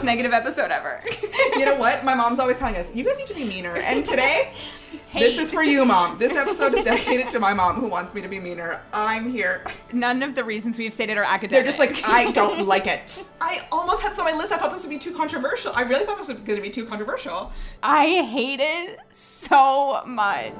most negative episode ever. you know what? My mom's always telling us, you guys need to be meaner. And today, this is for you, mom. This episode is dedicated to my mom who wants me to be meaner. I'm here. None of the reasons we've stated are academic. They're just like, I don't like it. I almost had this on my list. I thought this would be too controversial. I really thought this was going to be too controversial. I hate it so much.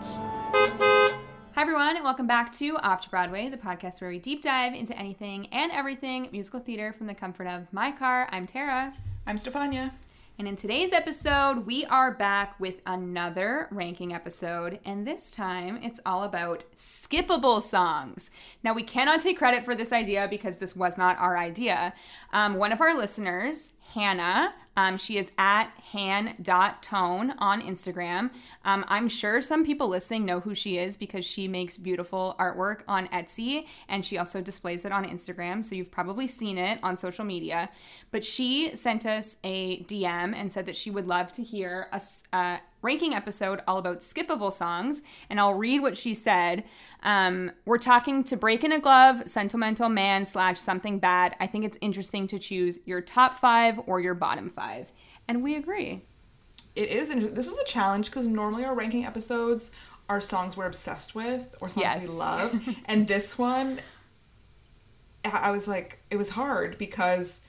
Hi, everyone, and welcome back to Off to Broadway, the podcast where we deep dive into anything and everything musical theater from the comfort of my car. I'm Tara. I'm Stefania. And in today's episode, we are back with another ranking episode, and this time it's all about skippable songs. Now, we cannot take credit for this idea because this was not our idea. Um, one of our listeners, Hannah. Um, she is at han.tone on Instagram. Um, I'm sure some people listening know who she is because she makes beautiful artwork on Etsy and she also displays it on Instagram. So you've probably seen it on social media. But she sent us a DM and said that she would love to hear a, uh, ranking episode all about skippable songs, and I'll read what she said. Um, we're talking to break in a glove, sentimental man slash something bad. I think it's interesting to choose your top five or your bottom five, and we agree. It is. This was a challenge because normally our ranking episodes are songs we're obsessed with or songs yes. we love, and this one, I was like, it was hard because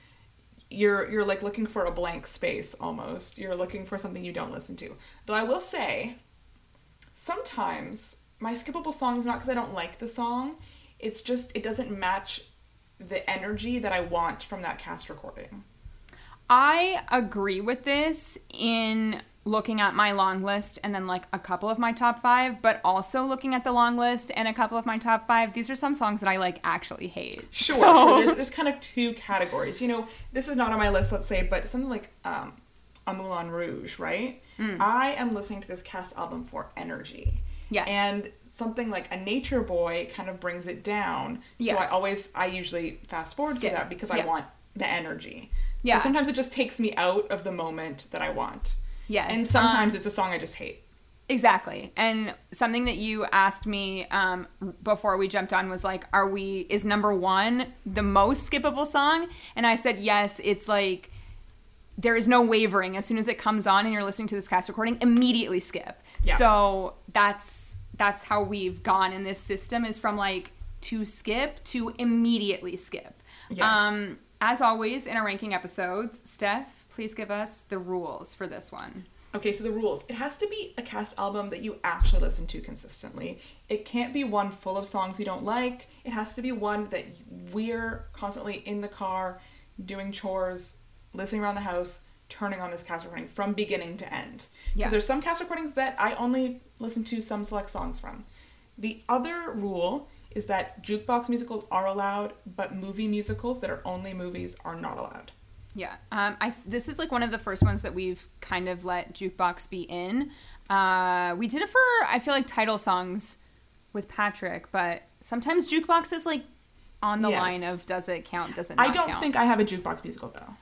you're you're like looking for a blank space almost. You're looking for something you don't listen to. Though I will say, sometimes my skippable song is not because I don't like the song. It's just it doesn't match the energy that I want from that cast recording. I agree with this in looking at my long list and then like a couple of my top five, but also looking at the long list and a couple of my top five. These are some songs that I like actually hate. Sure, so. sure. There's, there's kind of two categories. You know, this is not on my list, let's say, but something like um, a Moulin Rouge, right? Mm. I am listening to this cast album for energy. Yes. And something like a nature boy kind of brings it down. Yes. So I always, I usually fast forward Skip. through that because I want the energy. Yeah. So sometimes it just takes me out of the moment that I want. Yes. And sometimes um, it's a song I just hate. Exactly. And something that you asked me um, before we jumped on was like, are we, is number one the most skippable song? And I said, yes, it's like, there is no wavering. As soon as it comes on and you're listening to this cast recording, immediately skip. Yeah. So that's, that's how we've gone in this system is from like to skip to immediately skip. Yes. Um, as always in our ranking episodes, Steph, please give us the rules for this one. Okay, so the rules. It has to be a cast album that you actually listen to consistently. It can't be one full of songs you don't like. It has to be one that we're constantly in the car, doing chores, listening around the house, turning on this cast recording from beginning to end. Because there's some cast recordings that I only listen to some select songs from. The other rule is that jukebox musicals are allowed, but movie musicals that are only movies are not allowed. Yeah, um, I this is like one of the first ones that we've kind of let jukebox be in. Uh, we did it for I feel like title songs with Patrick, but sometimes jukebox is like on the yes. line of does it count? Does it? I don't count? think I have a jukebox musical though.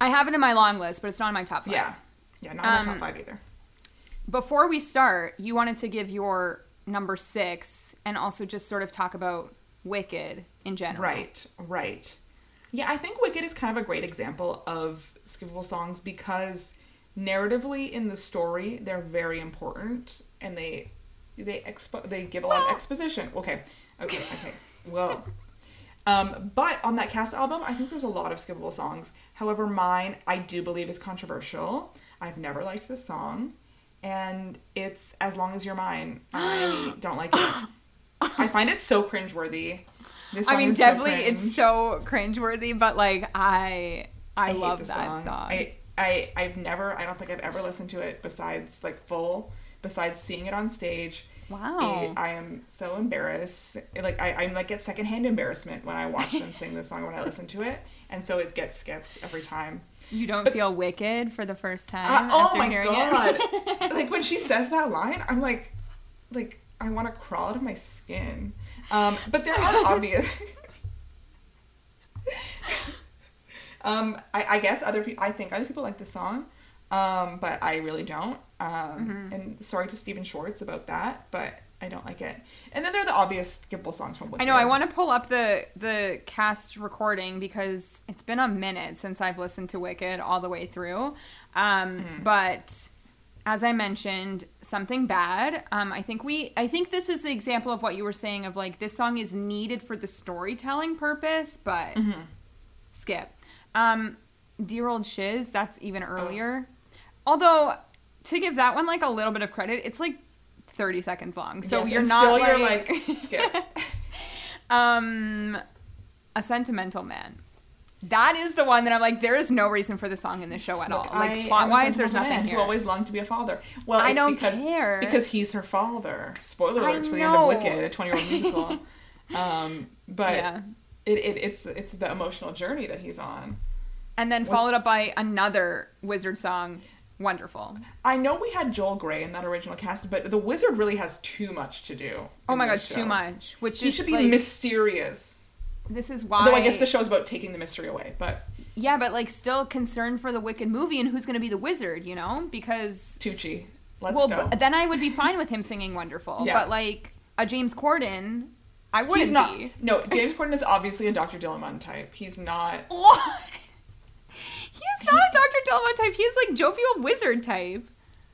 I have it in my long list, but it's not in my top five. Yeah, yeah, not in my top um, five either. Before we start, you wanted to give your number six and also just sort of talk about Wicked in general. Right, right. Yeah, I think Wicked is kind of a great example of skippable songs because narratively in the story they're very important and they they expo- they give a lot of exposition. Okay, okay, okay. well, um, but on that cast album, I think there's a lot of skippable songs. However, mine I do believe is controversial. I've never liked this song and it's as long as you're mine. I don't like it. I find it so cringeworthy. This I mean, definitely, so it's so cringeworthy, but like I, I, I love that song. song. I, I, I've never. I don't think I've ever listened to it besides like full. Besides seeing it on stage. Wow. I am so embarrassed. Like I, I'm like get secondhand embarrassment when I watch them sing this song when I listen to it, and so it gets skipped every time. You don't but, feel wicked for the first time uh, oh after my hearing god! It? like when she says that line, I'm like, like I want to crawl out of my skin. Um, but there are obvious. um, I, I guess other people. I think other people like the song, um, but I really don't. Um, mm-hmm. and sorry to Stephen Schwartz about that, but I don't like it. And then there are the obvious skippable songs from Wicked. I know. I want to pull up the the cast recording because it's been a minute since I've listened to Wicked all the way through. Um, Mm-hmm. But as I mentioned, something bad. Um, I think we. I think this is an example of what you were saying of like this song is needed for the storytelling purpose, but Mm-hmm. skip. Um, Dear old shiz. That's even Oh. earlier. Although to give that one like a little bit of credit, it's like. 30 seconds long. So Yes, you're not still like, you're like skip. um, a sentimental man. That is the one that I'm like, there is no reason for the song in the show at all. Like plot wise, there's nothing man here. Who always longed to be a father. Well, I don't because, care. because he's her father. Spoiler alerts for the end of. Wicked, a twenty-year-old musical. Um, but yeah, it, it it's it's the emotional journey that he's on. and then followed up by another wizard song, "Wonderful." I know we had Joel Grey in that original cast, but the wizard really has too much to do. Oh my god, this too much. Which He is should be like, mysterious. this is why. Though I guess the show's about taking the mystery away, but yeah, but like still concerned for the Wicked movie and who's going to be the wizard, you know? Because Tucci, let's well, go. b- then I would be fine with him singing "Wonderful," Yeah. but like a James Corden, I wouldn't he's not. be. No, James Corden is obviously a Dr. Dillamon type. He's not. What? He is not a Dr. Dillamon type. He's like jovial wizard type.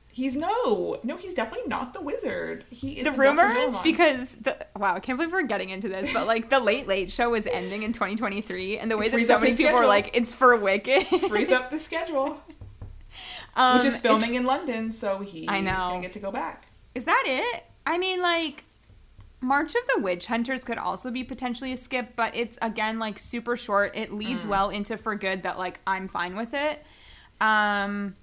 He's no, no. He's definitely not the wizard. He is The rumors, because the wow, I can't believe we're getting into this, but like the Late Late Show is ending in 2023, and the way that so many people are like, it's for Wicked, frees up the schedule, um, which is filming in London, so he's I know. gonna get to go back. Is that it? I mean, like. March of the Witch Hunters could also be potentially a skip, but it's again like super short. It Mm. leads well into For Good that like I'm fine with it. Um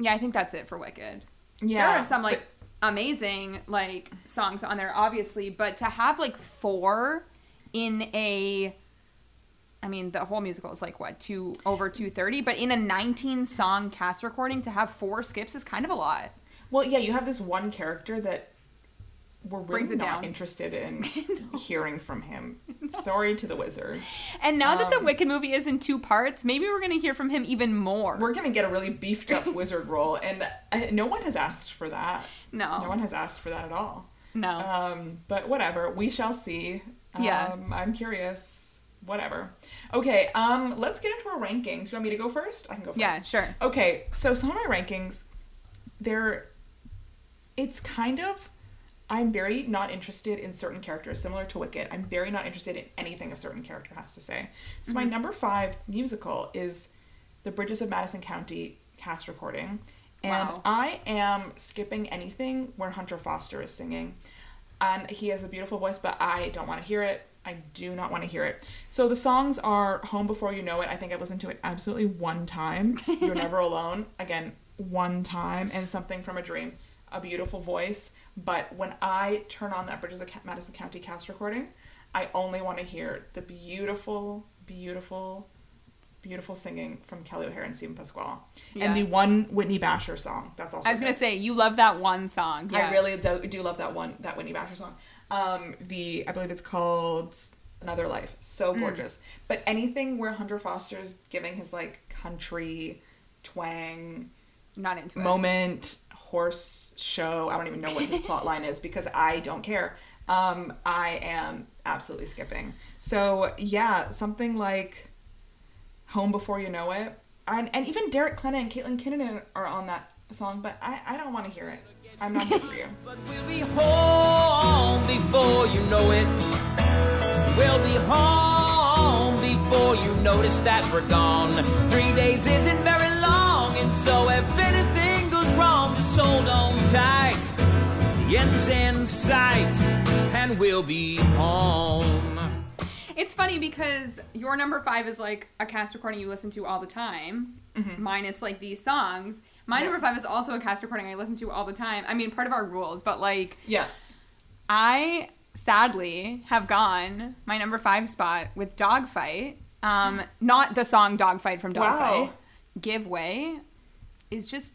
Yeah, I think that's it for Wicked. Yeah, there are some like but- amazing like songs on there obviously but to have like four in a i mean the whole musical is like what two over 230 but in a 19 song cast recording to have four skips is kind of a lot well, yeah. You have this one character that we're really not down. interested in hearing from him. Sorry to the wizard. and now that the Um, wicked movie is in two parts maybe we're gonna hear from him even more We're gonna get a really beefed up wizard role, and uh, no one has asked for that. no No one has asked for that at all. no Um, but whatever, we shall see. Um, Yeah. I'm curious. Whatever. Okay. Um, let's get into our rankings. You want me to go first? I can go first. yeah sure Okay. So some of my rankings, they're, it's kind of, I'm very not interested in certain characters, similar to Wicked. I'm very not interested in anything a certain character has to say. So Mm-hmm. my number five musical is The Bridges of Madison County cast recording. And Wow. I am skipping anything where Hunter Foster is singing. And he has a beautiful voice, but I don't want to hear it. I do not want to hear it. So the songs are Home Before You Know It. I think I've listened to it absolutely one time. You're Never Alone. Again, one time. And Something from a Dream. A beautiful voice. But when I turn on that Bridges of Madison County cast recording, I only want to hear the beautiful, beautiful, beautiful singing from Kelli O'Hara and Steven Pasquale. Yeah. And the one Whitney Bashor song. That's also i was gonna say you love that one song yeah I really do, do love that one, that Whitney Bashor song. Um, the I believe it's called Another Life. So gorgeous. But anything where Hunter Foster's giving his like country twang not into it moment, horse show. I don't even know what his plot line is because I don't care. Um, I am absolutely skipping. So yeah, something like Home Before You Know It. And, and even Derek Klena and Caitlin Kinnunen are on that song, but I, I don't want to hear it. I'm not here for you. But we'll be home before you know it. We'll be home before you notice that we're gone. Three days isn't The end's in sight, and we'll be home. It's funny because your number five is like a cast recording you listen to all the time, minus like these songs. My Yeah. number five is also a cast recording I listen to all the time. I mean, part of our rules, but like Yeah. I sadly have gone my number five spot with Dogfight. Um, not the song Dogfight from Dogfight. Wow. Give Way is just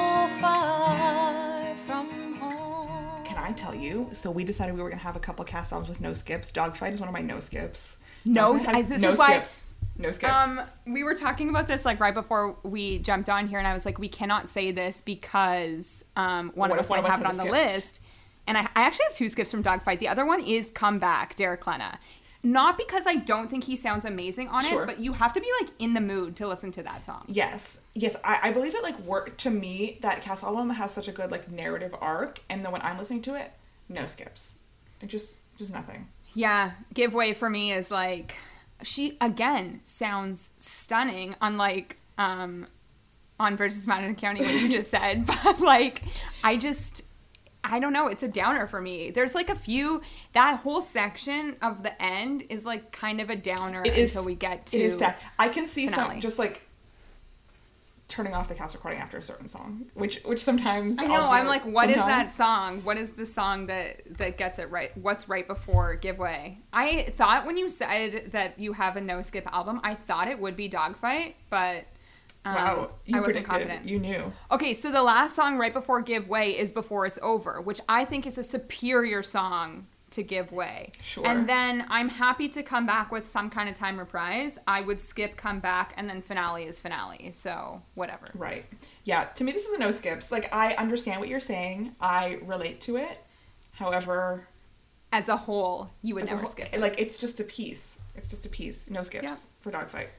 you? So we decided we were gonna have a couple cast albums with no skips. Dogfight is one of my no skips. No- I- this no is why- skips. No skips. Um, we were talking about this like right before we jumped on here, and I was like, we cannot say this because um, one What of us might have it on the skip? list. And I, I actually have two skips from Dogfight. The other one is Come Back, Derek Klena. Not because I don't think he sounds amazing on Sure. it, but you have to be like in the mood to listen to that song. Yes, yes, I, I believe it. Like worked to me, that cast album has such a good like narrative arc, and then when I'm listening to it, no skips, it just just nothing. Yeah, Give Way for me is like she again sounds stunning, unlike um on versus Madison County what you just said. But like I just I don't know, it's a downer for me. There's like a few that whole section of the end is like kind of a downer It is until we get to It is sad. I can see finale. some just like turning off the cast recording after a certain song, which which sometimes I know. I'm like, what is that song? What is the song that that gets it right? What's right before Give Way? I thought when you said that you have a no skip album, I thought it would be Dogfight, but um, Wow, you I wasn't predicted. confident. You knew. Okay, so the last song right before Give Way is Before It's Over, which I think is a superior song to Give Way. Sure. And then I'm happy to come back with some kind of time reprise. I would skip come back and then finale is finale. So whatever. Right. Yeah. To me, this is a no skips. Like I understand what you're saying. I relate to it. However, As a whole, you would never whole- skip. it. like it's just a piece. It's just a piece. No skips Yeah. for Dogfight.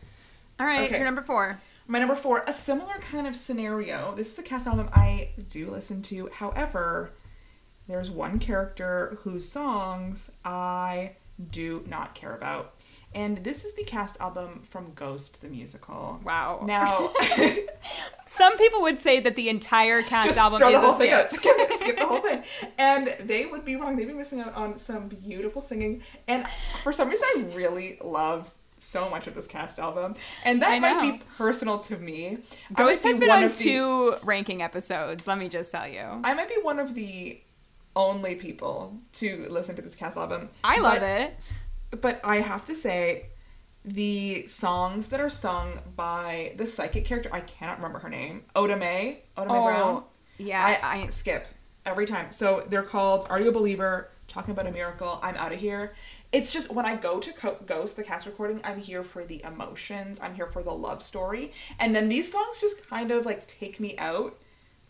All right, okay. your number four. My number four, a similar kind of scenario. This is a cast album I do listen to. However, there's one character whose songs I do not care about. And this is the cast album from Ghost the Musical. Wow. Now, Some people would say that the entire cast just album throw is the whole a thing skip. out. Skip it, skip the whole thing. And they would be wrong. They'd be missing out on some beautiful singing. And for some reason, I really love so much of this cast album. And that might be personal to me. Ghost be has been one on of the- two ranking episodes. Let me just tell you. I might be one of the only people to listen to this cast album. I love but, it. But I have to say, the songs that are sung by the psychic character, I cannot remember her name, Oda Mae, Oda oh, Brown. Oh, yeah, I, I- skip every time. So they're called Are You a Believer? Talking about a miracle. I'm out of here. It's just when I go to Co- Ghost, the cast recording, I'm here for the emotions. I'm here for the love story. And then these songs just kind of like take me out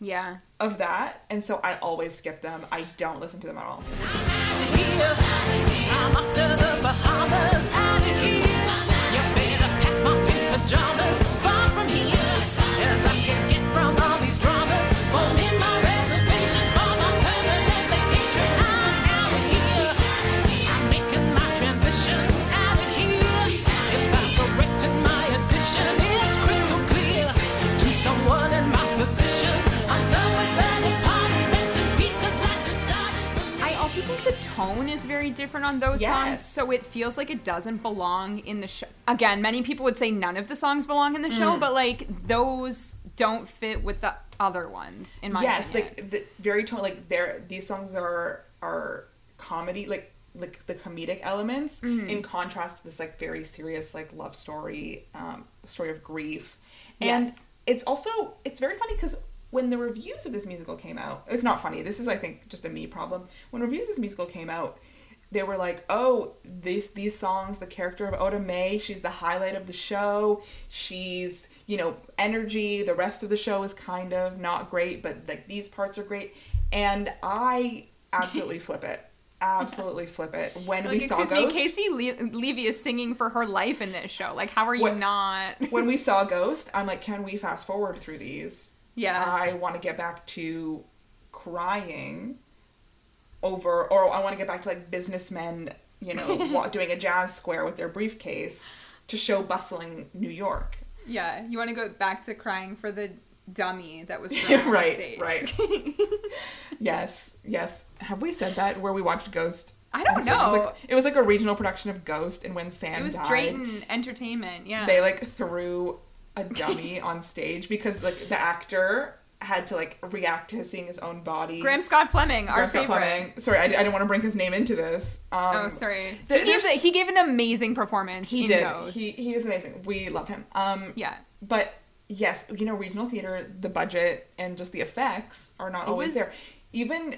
Yeah. of that. And so I always skip them. I don't listen to them at all. I'm think the tone is very different on those songs, so it feels like it doesn't belong in the show. Again, many people would say none of the songs belong in the Mm. show, but like those don't fit with the other ones in my yes, opinion. like the very tone. Like they're these songs are are comedy, like like the comedic elements Mm-hmm. in contrast to this like very serious like love story, um, story of grief, and Yes. it's also it's very funny because when the reviews of this musical came out, it's not funny. This is I think just a me problem. When reviews of this musical came out. They were like, "Oh, these these songs, the character of Oda Mae, she's the highlight of the show. She's, you know, energy. The rest of the show is kind of not great, but like these parts are great." And I absolutely flip it. Absolutely flip it. When Like, we saw excuse me, Ghost, Caissie Le- Levy is singing for her life in this show. Like, how are you What- not? when we saw Ghost, I'm like, "Can we fast forward through these?" Yeah. I want to get back to crying over, or I want to get back to like businessmen, you know, doing a jazz square with their briefcase to show bustling New York. yeah, you want to go back to crying for the dummy that was right, stage. right. yes, yes. Have we said that where we watched Ghost? I don't on stage? It was, know. like, it was like a regional production of Ghost, and when Sam It was died, Drayton Entertainment. Yeah. they like threw a dummy on stage because like the actor had to like react to seeing his own body. Graham Scott Fleming, our Scott favorite. Fleming. Sorry, I, I didn't want to bring his name into this. Um, Oh, sorry. th- he, gave he gave an amazing performance. He in did. Ghost. He he is amazing. We love him. Um, yeah. but yes, you know, regional theater, the budget and just the effects are not always was- there. Even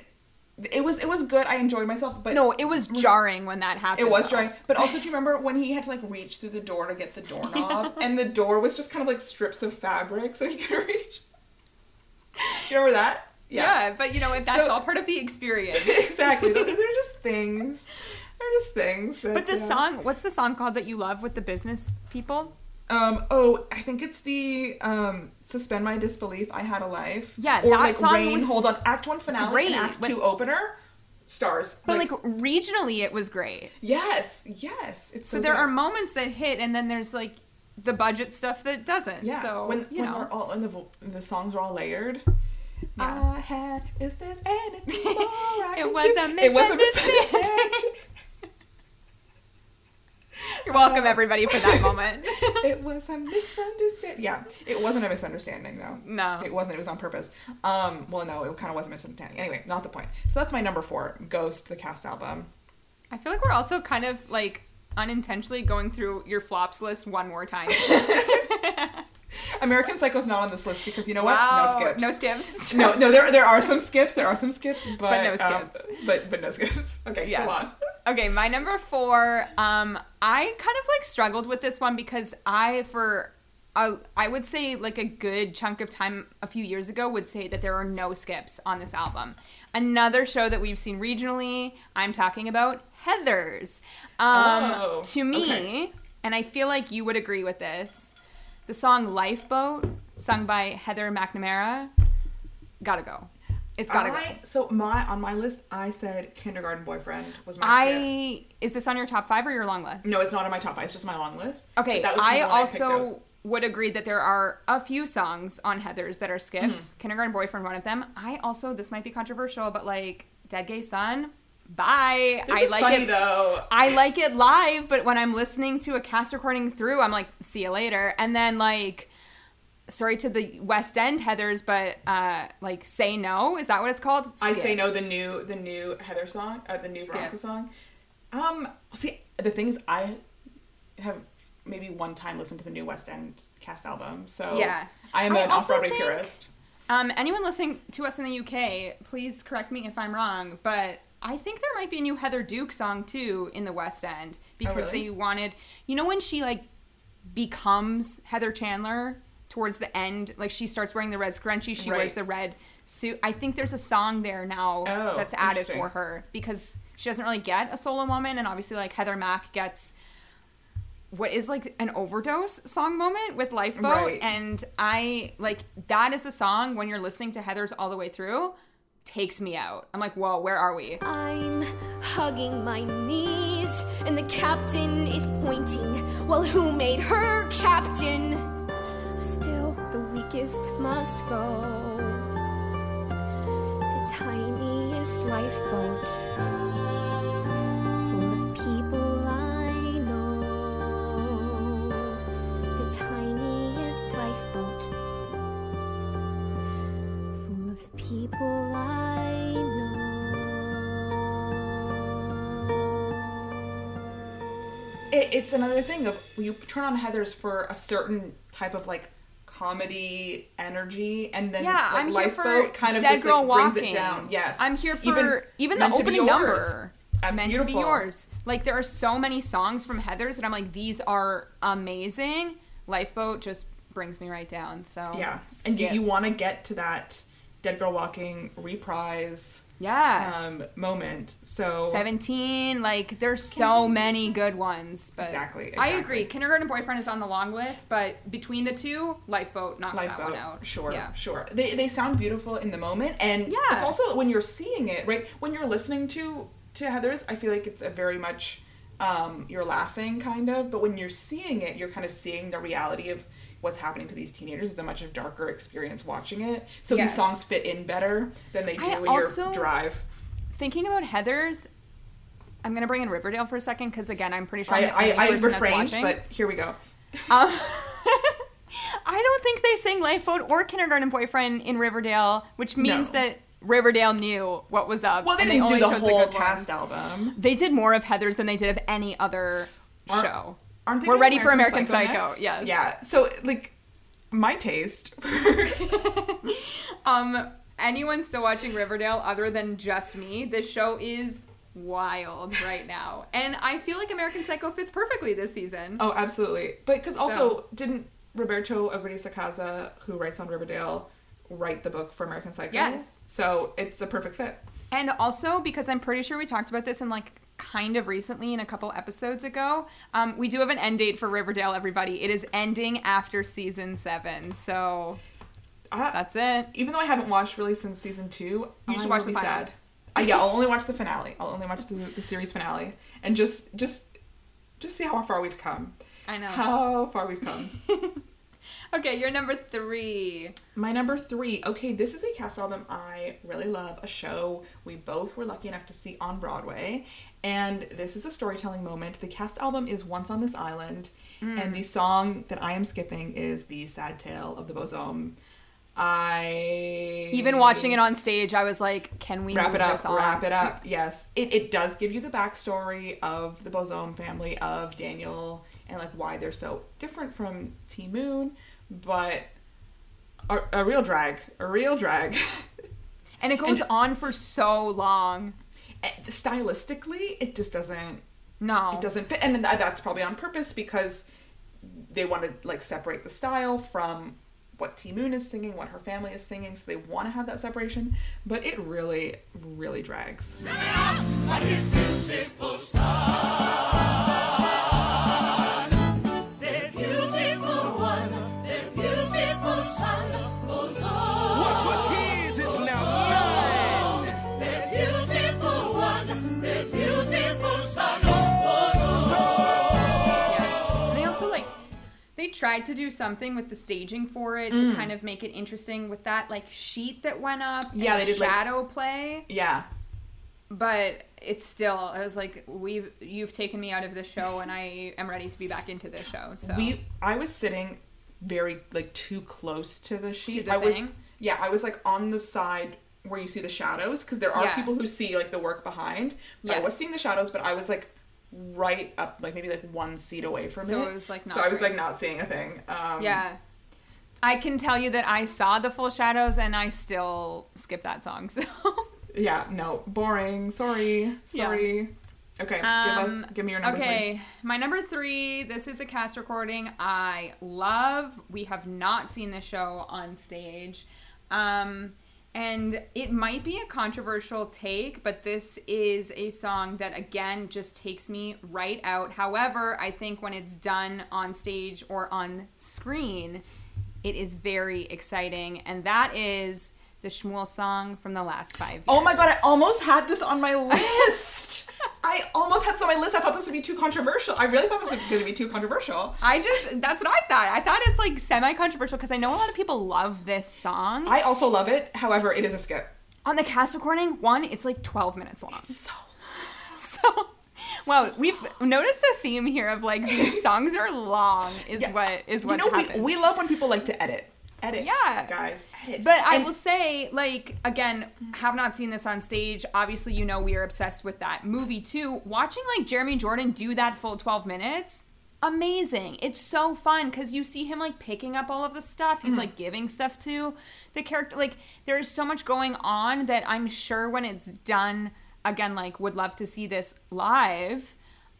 it was it was good. I enjoyed myself, but No, it was jarring when that happened. It was though. jarring. But also, do you remember when he had to like reach through the door to get the doorknob, and the door was just kind of like strips of fabric, so he could reach. Do you remember that? Yeah. Yeah but you know what? That's So- all part of the experience. exactly. They're just things. They're just things. That, But the song, what's the song called that you love with the business people? Um. Oh, I think it's the um. Suspend my disbelief. I had a life. Yeah, Or that like song Rain. Hold on. Act one finale great, and Act two opener. Stars. But like, regionally, it was great. yes, yes. It's so, So there good. are moments that hit, and then there's like the budget stuff that doesn't. Yeah. So when you when know, all when the the songs are all layered. Yeah. I had if there's anything more I It was do- a It was a misunderstanding. you're welcome everybody for that moment. it was a misunderstanding. Yeah, it wasn't a misunderstanding though. No. it wasn't. It was on purpose. Um, well, no, it kind of was a misunderstanding. Anyway, not the point. So that's my number four, Ghost, the cast album. I feel like we're also kind of like unintentionally going through your flops list one more time. American Psycho's not on this list because you know what? wow, No skips. No skips. No, no, there there are some skips. There are some skips, but, But no um, skips. but but no skips. Okay, Yeah. go on. Okay, my number four. Um, I kind of like struggled with this one because I for. I I would say like a good chunk of time a few years ago would say that there are no skips on this album. Another show that we've seen regionally, I'm talking about Heathers. Um, Oh, to me, okay. and I feel like you would agree with this, the song Lifeboat, sung by Heather McNamara, gotta go. It's gotta go. So my on my list, I said Kindergarten Boyfriend was my skip. I is this on your top five or your long list? No, it's not on my top five. It's just my long list. Okay, that was I also out. would agree that there are a few songs on Heathers that are skips. Hmm. Kindergarten Boyfriend, one of them. I also this might be controversial, but like Dead Gay Son, bye. This I is like funny it. though. I like it live, but when I'm listening to a cast recording through, I'm like, see you later. And then like sorry to the West End Heathers, but uh like say no, is that what it's called? I say no. The new the new Heather song, uh, the new Skip. Veronica song. Um, see the things I have maybe one time listened to the new West End cast album, so Yeah. I am I an off Broadway purist. Um, anyone listening to us in the UK, please correct me if I'm wrong, but I think there might be a new Heather Duke song too in the West End because Oh, really? they wanted, you know, when she like becomes Heather Chandler towards the end, like she starts wearing the red scrunchie, she Right. wears the red suit. I think there's a song there now Oh, that's added for her because she doesn't really get a solo moment, and obviously like Heather Mack gets what is like an overdose song moment with Lifeboat Right. and I like that is the song when you're listening to Heathers all the way through takes me out. I'm like, "Whoa, where are we?" I'm hugging my knees, and the captain is pointing. Well, who made her captain? Still, the weakest must go. The tiniest lifeboat, full of people I know. The tiniest lifeboat, full of people I know. It, it's another thing of you turn on Heathers for a certain type of like comedy energy, and then Yeah, like I'm here Lifeboat for kind of just like brings Walking. it down. Yes, I'm here for even, the to Be opening number. Uh, meant to be yours. Like there are so many songs from Heathers that I'm like, these are amazing. Lifeboat just brings me right down. So Yeah, and you, you want to get to that Dead Girl Walking reprise yeah. um, moment. So 17 like there's so many good ones but Exactly, i agree kindergarten boyfriend is on the long list but between the two lifeboat knocks that Lifeboat, one out sure, yeah sure. They they sound beautiful in the moment, and Yeah. it's also when you're seeing it, right? When you're listening to to Heathers, I feel like it's a very much um, you're laughing kind of, but when you're seeing it, you're kind of seeing the reality of what's happening to these teenagers. is a much darker experience watching it. So Yes. these songs fit in better than they do I also- you're drive. thinking about heathers i'm gonna bring in riverdale for a second because again i'm pretty sure I the I, I that's refrained, but here we go. Um, I don't think they sang Lifeboat or Kindergarten Boyfriend in Riverdale, which means No. that Riverdale knew what was up. Well, they didn't do only the whole good cast ones. album. They did more of Heathers than they did of any other show. Aren't they We're ready for American Psycho. next? Yes. Yeah. So like, my taste. Um, anyone still watching Riverdale other than just me? This show is wild right now, and I feel like American Psycho fits perfectly this season. oh, absolutely. But because also So- didn't Roberto Aguirre-Sacasa, who writes on Riverdale, write the book for American Psycho? Yes. So it's a perfect fit. And also because I'm pretty sure we talked about this in like kind of recently in a couple episodes ago. Um, we do have an end date for Riverdale, everybody. It is ending after season seven, so I, that's it. even though I haven't watched really since season two, You should I watch the sad. Uh, yeah, I'll only watch the finale. I'll only watch the, the series finale and just just just see how far we've come. I know. How far we've come. Okay, you're number three. My number three. Okay, this is a cast album I really love. A show we both were lucky enough to see on Broadway, and this is a storytelling moment. The cast album is "Once on This Island," mm. and the song that I am skipping is "The Sad Tale of the Beauxhommes." I Even watching it on stage, I was like, "Can we wrap it up this on?" wrap it up yes it, it does give you the backstory of the Beauxhomme family of daniel and like why they're so different from Ti Moune but a, a real drag a real drag And it goes And- on for so long. And stylistically it just doesn't No, it doesn't fit. And that's probably on purpose because they want to like separate the style from what Ti Moune is singing, what her family is singing, so they want to have that separation, but it really, really drags. They tried to do something with the staging for it to mm. kind of make it interesting with that like sheet that went up. and Yeah, the they did, like- shadow play. Yeah, But it's still I was like we've you've taken me out of this show and I am ready to be back into this show. So we I was sitting very like too close to the sheet. the I was yeah, I was like on the side where you see the shadows because there are Yeah. people who see like the work behind. But I was seeing the shadows, but I was like right up like maybe like one seat away from So it. it was, like, so I was like not seeing a thing. Um, yeah. I can tell you that I saw the full shadows and I still skipped that song. So yeah, no, boring. Sorry, Yeah. sorry. Okay, give us Um, give me your number okay, my number three. This is a cast recording I love. We have not seen the show on stage, um, and it might be a controversial take, but this is a song that again just takes me right out. However, I think when it's done on stage or on screen, it is very exciting, and that is the Schmuel song from the last five. Years. Oh my god, I almost had this on my list. I almost had this on my list. I thought this would be too controversial. I really thought this was going to be too controversial. I just that's what I thought. I thought it's like semi controversial because I know a lot of people love this song. I also love it. However, it is a skip. On the cast recording, one, it's like 12 minutes long. So So Wow, we've noticed a theme here of like these songs are long is Yeah. what is what you know, happens. we, we love when people like to edit. Edit. Yeah. Guys, edit. But I will say, like, again, have not seen this on stage. Obviously, you know we are obsessed with that movie too. Watching like Jeremy Jordan do that full 12 minutes, amazing. It's so fun because you see him like picking up all of the stuff. Mm-hmm. He's like giving stuff to the character. Like, there's so much going on that I'm sure when it's done, again, like, would love to see this live.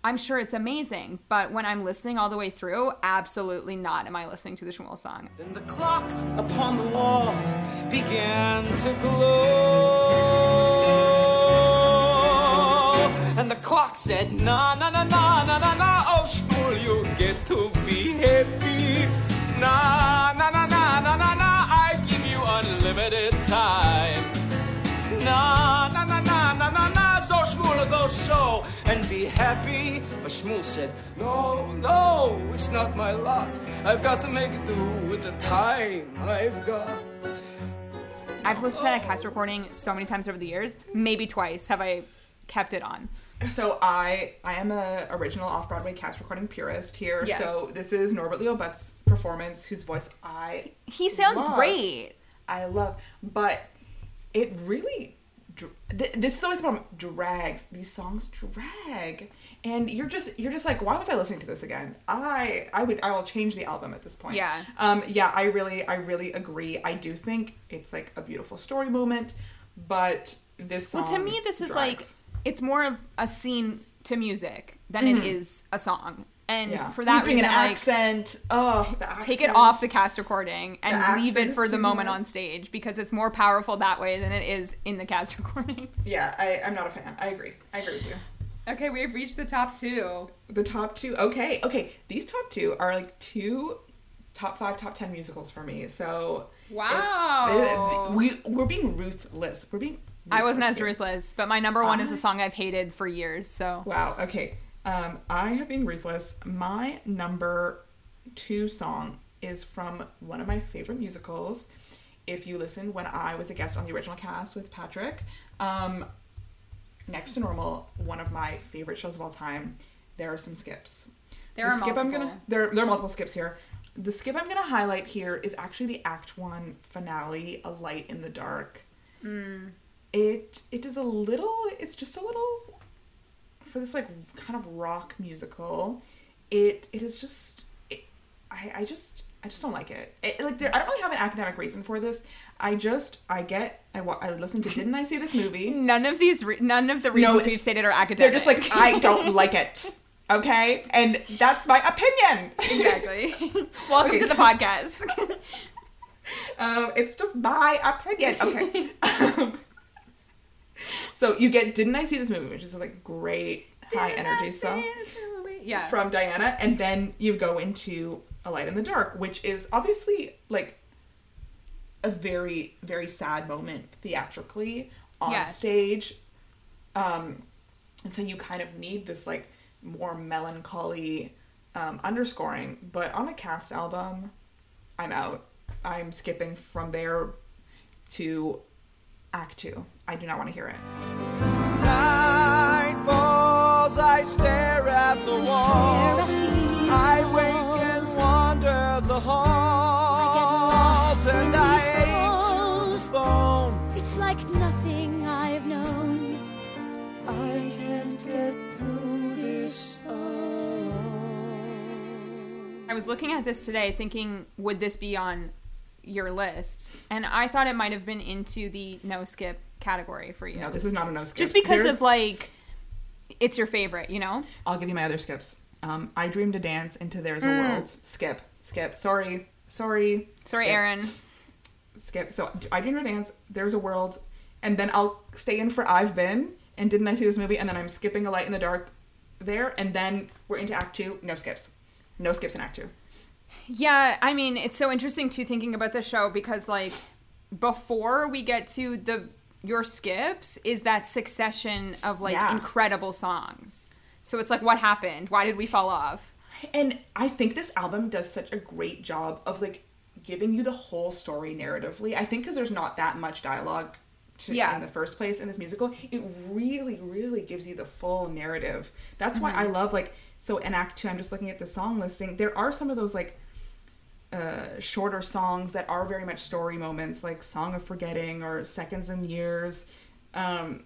I'm sure it's amazing, but when I'm listening all the way through, absolutely not am I listening to the Schmuel song. Then the clock upon the wall began to glow. And the clock said, na na na na na na na. Oh, Schmuel, you get to be happy. Na na na na na na na. I give you unlimited time. Na na na Schmuel go show and be happy. But Schmuel said, No, no, it's not my lot. I've got to make it do with the time I've got. I've listened to that cast recording so many times over the years. Maybe twice have I kept it on. So I I am a original off Broadway cast recording purist here. Yes. So this is Norbert Leo Butz' performance, whose voice I He sounds love. great. I love, but it really. Dr- th- This is always the problem. Drags. These songs drag, and you're just you're just like, why was I listening to this again? I I would I will change the album at this point. Yeah. Um. Yeah. I really I really agree. I do think it's like a beautiful story moment, but this song. Well, to me, this is like it's more of a scene to music than it is a song. And. Yeah. for that He's doing reason, an like, accent. Oh, the take it off the cast recording and The leave it for the moment much. on stage because it's more powerful that way than it is in the cast recording. Yeah, I, I'm not a fan. I agree. I agree with you. Okay, we've reached the top two. The top two. Okay, okay. These top two are like two top five, top ten musicals for me. So Wow. it's- we we're being ruthless. We're being. I wasn't ruthless as here. ruthless, but my number one is a song I've hated for years. So Wow. Okay. Um, I have been ruthless. My number two song is from one of my favorite musicals. If you listened when I was a guest on the original cast with Patrick, um, Next to Normal, one of my favorite shows of all time. There are some skips. There the are skip I'm multiple. gonna there there are multiple skips here. The skip I'm gonna highlight here is actually the Act One finale, "A Light in the Dark." Hmm. It it is a little. It's just a little for this like kind of rock musical. It it is just. It, I I just I just don't like it. it like there, I don't really have an academic reason for this. I just I get I wa- I listened to Didn't I see this movie? none of these, re- none of the reasons it- we've stated are academic. They're just like I don't like it. Okay, and that's my opinion. exactly. Welcome Okay, to the podcast. Um, it's just my opinion. Okay. Um, so you get "Didn't I See This Movie," which is like great high energy song yeah. from Diana, and then you go into "A Light in the Dark," which is obviously like a very very sad moment theatrically on Yes. stage. Um, and so you kind of need this like more melancholy um, underscoring, but on a cast album, I'm out. I'm skipping from there to Act Two. I do not want to hear it. Night falls, I stare at the walls. I wake and wander the halls, and I ache to the bone. It's like nothing I've known. I can't get through this song. I was looking at this today thinking, would this be on your list? And I thought it might have been into the no skip category for you. No, this is not a no skip. Just because There's- of like, it's your favorite, you know? I'll give you my other skips. Um, I dream to dance into There's a Mm. World. Skip, skip. Sorry, sorry. Sorry, skip, Aaron. Skip. So I dream to dance. There's a world, and then I'll stay in for I've been. And didn't I see this movie? And then I'm skipping a light in the dark there, and then we're into Act Two. No skips. No skips in Act Two. Yeah, I mean, it's so interesting too thinking about the show because like before we get to the your skips is that succession of like Yeah. incredible songs. So it's like what happened? Why did we fall off? And I think this album does such a great job of like giving you the whole story narratively. I think because there's not that much dialogue to, Yeah. in the first place in this musical, it really, really gives you the full narrative. That's why mm-hmm. I love like so in Act Two. I'm just looking at the song listing. There are some of those like uh, shorter songs that are very much story moments, like "Song of Forgetting" or "Seconds and Years," um,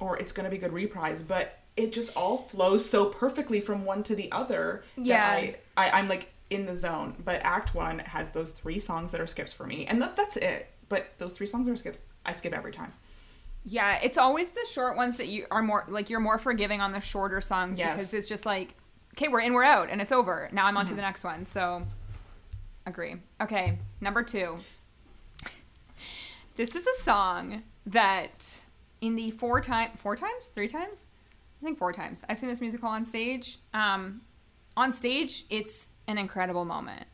or "It's Gonna Be Good" reprise. But it just all flows so perfectly from one to the other Yeah. that I, I I'm like in the zone. But Act One has those three songs that are skips for me, and that, that's it. But those three songs are skips. I skip every time. Yeah, it's always the short ones that you are more like you're more forgiving on the shorter songs Yes. because it's just like okay, we're in, we're out, and it's over. Now I'm on Mm-hmm. to the next one. So agree. Okay, number two. This is a song that in the four time four times three times I think four times I've seen this musical on stage. Um, on stage, it's an incredible moment,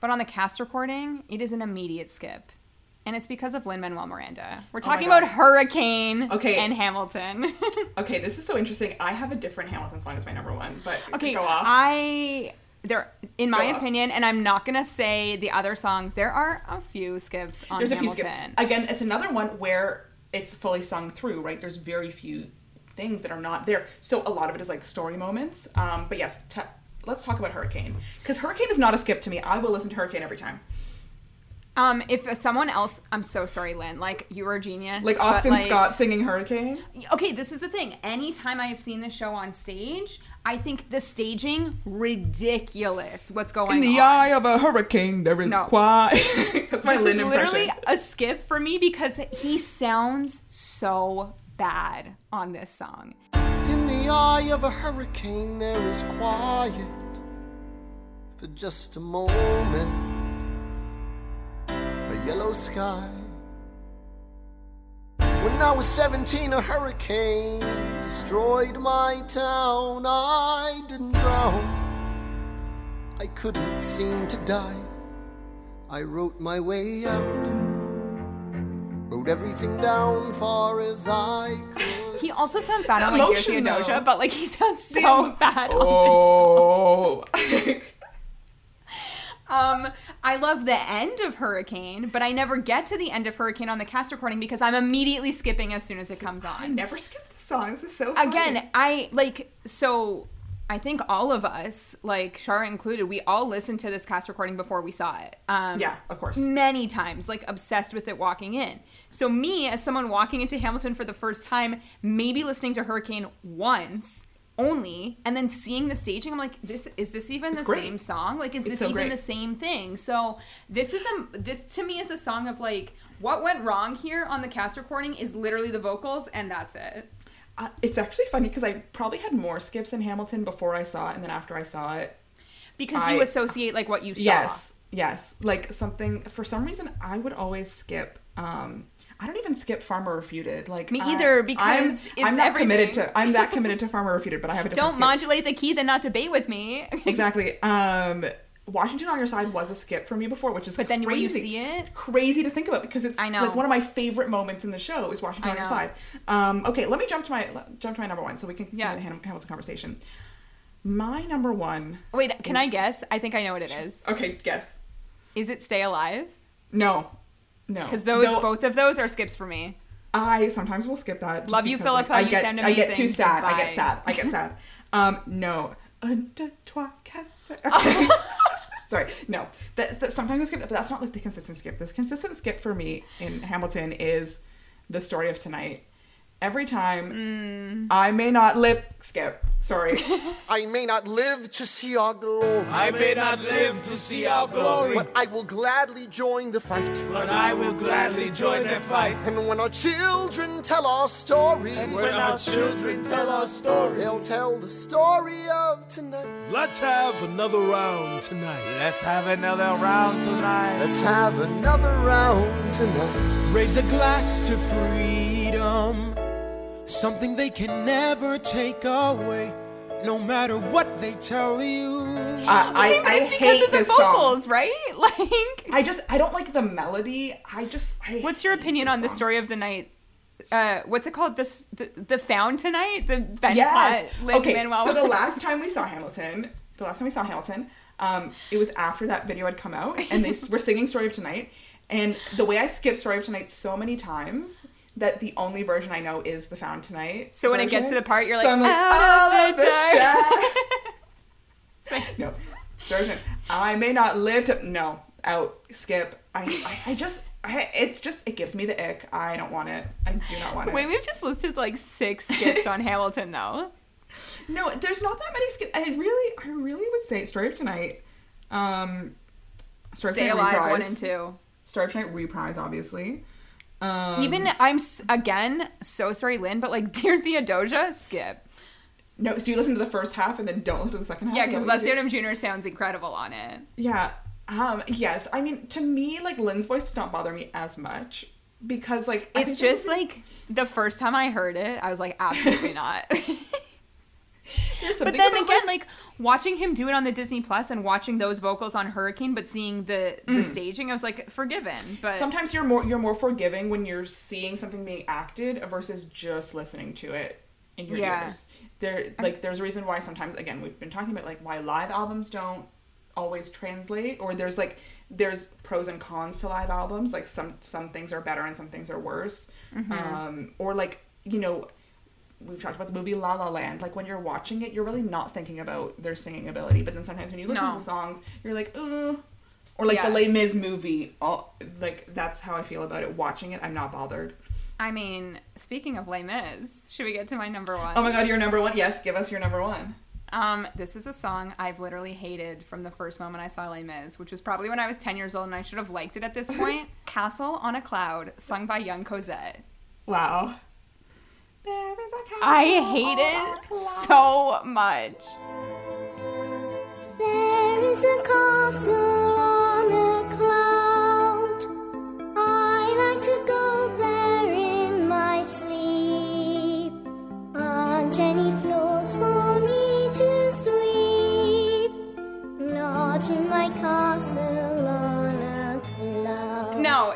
but on the cast recording, it is an immediate skip. And it's because of Lin Manuel Miranda. We're Oh talking God. about Hurricane Okay. and Hamilton. Okay, this is so interesting. I have a different Hamilton song as my number one, but okay, go off. I there in my Go off. opinion, and I'm not gonna say the other songs. There are a few skips on There's a few Hamilton. skips. Again, it's another one where it's fully sung through, right? There's very few things that are not there. So a lot of it is like story moments. Um, but yes, t- let's talk about Hurricane because Hurricane is not a skip to me. I will listen to Hurricane every time. Um, if someone else, I'm so sorry, Lin. Like you were a genius. Like Austin like- Scott singing Hurricane. Okay, this is the thing. Anytime I have seen the show on stage, I think the staging ridiculous. What's going on? In the on? eye of a hurricane, there is No. quiet. That's my this Lin is impression. literally a skip for me because he sounds so bad on this song. In the eye of a hurricane, there is quiet for just a moment. A yellow sky. When I was 17, a hurricane destroyed my town. I didn't drown, I couldn't seem to die. I wrote my way out, wrote everything down far as I could. He also sounds bad on like Dear Emotion, Theodosia, though. but like he sounds so bad on Oh. this. Um, I love the end of Hurricane, but I never get to the end of Hurricane on the cast recording because I'm immediately skipping as soon as it comes on. I never skip the song. This is so funny. Again, I like so. I think all of us, like Shara included, we all listened to this cast recording before we saw it. Um, Yeah, of course. many times, like obsessed with it walking in. So me, as someone walking into Hamilton for the first time, maybe listening to Hurricane once only, and then seeing the staging, I'm like, this is this even the great. same song? Like, is It's this so even great. the same thing? So this is a this to me is a song of like what went wrong here on the cast recording is literally the vocals, and that's it. Uh, it's actually funny because I probably had more skips in Hamilton before I saw it and then after I saw it. Because I- you associate like what you saw. Yes, yes. Like something for some reason I would always skip. Um, I don't even skip Farmer Refuted. Like Me I- either, I'm- because I'm, it's not committed to. I'm that committed to Farmer Refuted, but I have a different Don't skip. modulate the key, then not debate with me. exactly. Um, Washington on Your Side was a skip for me before, which is But then when you crazy. see it- crazy to think about because it's I know. like one of my favorite moments in the show is Washington I on Your. Side. Um, okay, let me jump to my jump to my number one so we can continue Yeah. the Hamilton conversation. My number one. Wait, can I guess? I think I know what it is. Okay, guess. Is it Stay Alive? No, no. Because those Though both of those are skips for me. I sometimes will skip that. Love you, because, like, I you get, sound I get too amazing. sad. I get sad. I get sad. Um, no. Un, deux, trois, quatre, cinq. Okay. Sorry, no. That, that sometimes I skip, but that's not like the consistent skip. This consistent skip for me in Hamilton is the story of tonight. Every time Mm. I may not lip skip. Sorry. I may not live to see our glory, I may not live to see our glory, but I will gladly join the fight. but I will gladly join the fight. And when our children tell our story, When our children tell our story, they'll tell the story of tonight. Let's have another round tonight. let's have another round tonight. Let's have another round tonight. Raise a glass to freedom. Something they can never take away. No matter what they tell you. I, I, but I it's because hate of the this song. vocals, right? Like, I just I don't like the melody. I just I what's your opinion this on the story of the night? Uh, what's it called? This the, the found tonight. The Ben Yes. Platt, Lin okay. Manuel. So the last time we saw Hamilton, the last time we saw Hamilton, um, it was after that video had come out, and they were singing "Story of Tonight." And the way I skipped "Story of Tonight" so many times that the only version I know is the "Found Tonight." So when it gets to the part, you're So like, I'm like, "Out "Out of the dark." shadow." no, "Story of Tonight." I may not live to no out skip. I I, I just. I, it's just it gives me the ick. I don't want it. I do not want it. Wait, we've just listed like six skips on Hamilton, though. No, there's not that many skip. I really, I really would say Story of Tonight. Um, Story Stay of Tonight Alive reprise. one and two. Story of Tonight reprise, obviously. Um, Even I'm again so sorry, Lin, but like Dear Theodosia, skip. no, so you listen to the first half and then don't listen to the second half. Yeah, because Leslie? Odom Jr. sounds incredible on it. Yeah. Um. Yes. I mean, to me, like Lin's voice does not bother me as much because, like, It's just like the first time I heard it, I was like, absolutely not. there's but then again, like watching him do it on the Disney Plus and watching those vocals on Hurricane, but seeing the the staging, I was like, forgiven. But sometimes you're more you're more forgiving when you're seeing something being acted versus just listening to it in your Yeah. ears. There like there's a reason why sometimes again we've been talking about like why live albums don't always translate or there's like there's pros and cons to live albums like some some things are better and some things are worse Mm-hmm. um or like you know we've talked about the movie La La Land. Like when you're watching it, you're really not thinking about their singing ability. But then sometimes when you listen No. to the songs, you're like, uh. Or like Yeah. the Les Mis movie. All like that's how I feel about it. Watching it, I'm not bothered. I mean, speaking of Les Mis, should we get to my number one? Oh my god, your number one. Yes, give us your number one. Um, this is a song I've literally hated from the first moment I saw Les Mis, which was probably when I was 10 years old and I should have liked it at this point. Castle on a Cloud, sung by Young Cosette. Wow. There is a castle I hate on it cloud. so much. There is a castle on a cloud. I like to go there in my sleep. On Jenny floors for me to sweep. Not in my castle on a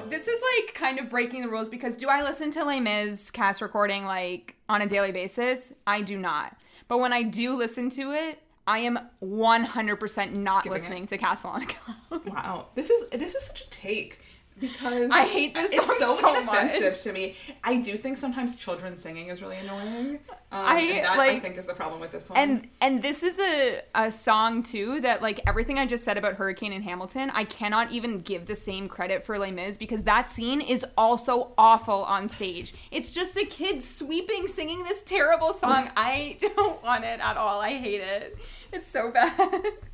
This is like kind of breaking the rules because do I listen to Les Mis cast recording like on a daily basis? I do not. But when I do listen to it, I am 100% not Skipping listening to Castle on a Cloud. Wow, this is this is such a take because I hate this It's song so, so inoffensive much. to me. I do think sometimes children singing is really annoying. Um, I, and that I think is the problem with this song. And and this is a a song too that like everything I just said about Hurricane and Hamilton, I cannot even give the same credit for Les Mis because that scene is also awful on stage. It's just a kid sweeping singing this terrible song. I don't want it at all. I hate it. It's so bad.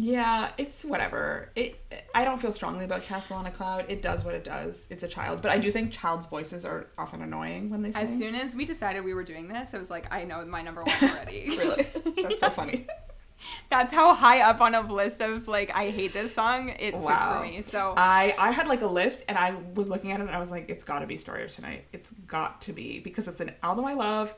yeah, it's whatever. It I don't feel strongly about Castle on a Cloud. It does what it does. It's a child, but I do think child's voices are often annoying when they sing. As soon as we decided we were doing this, I was like, I know my number one already. really, that's so funny. That's how high up on a list of like I hate this song it sits Wow. for me. So I I had like a list and I was looking at it and I was like, it's got to be Story of Tonight. It's got to be because it's an album I love,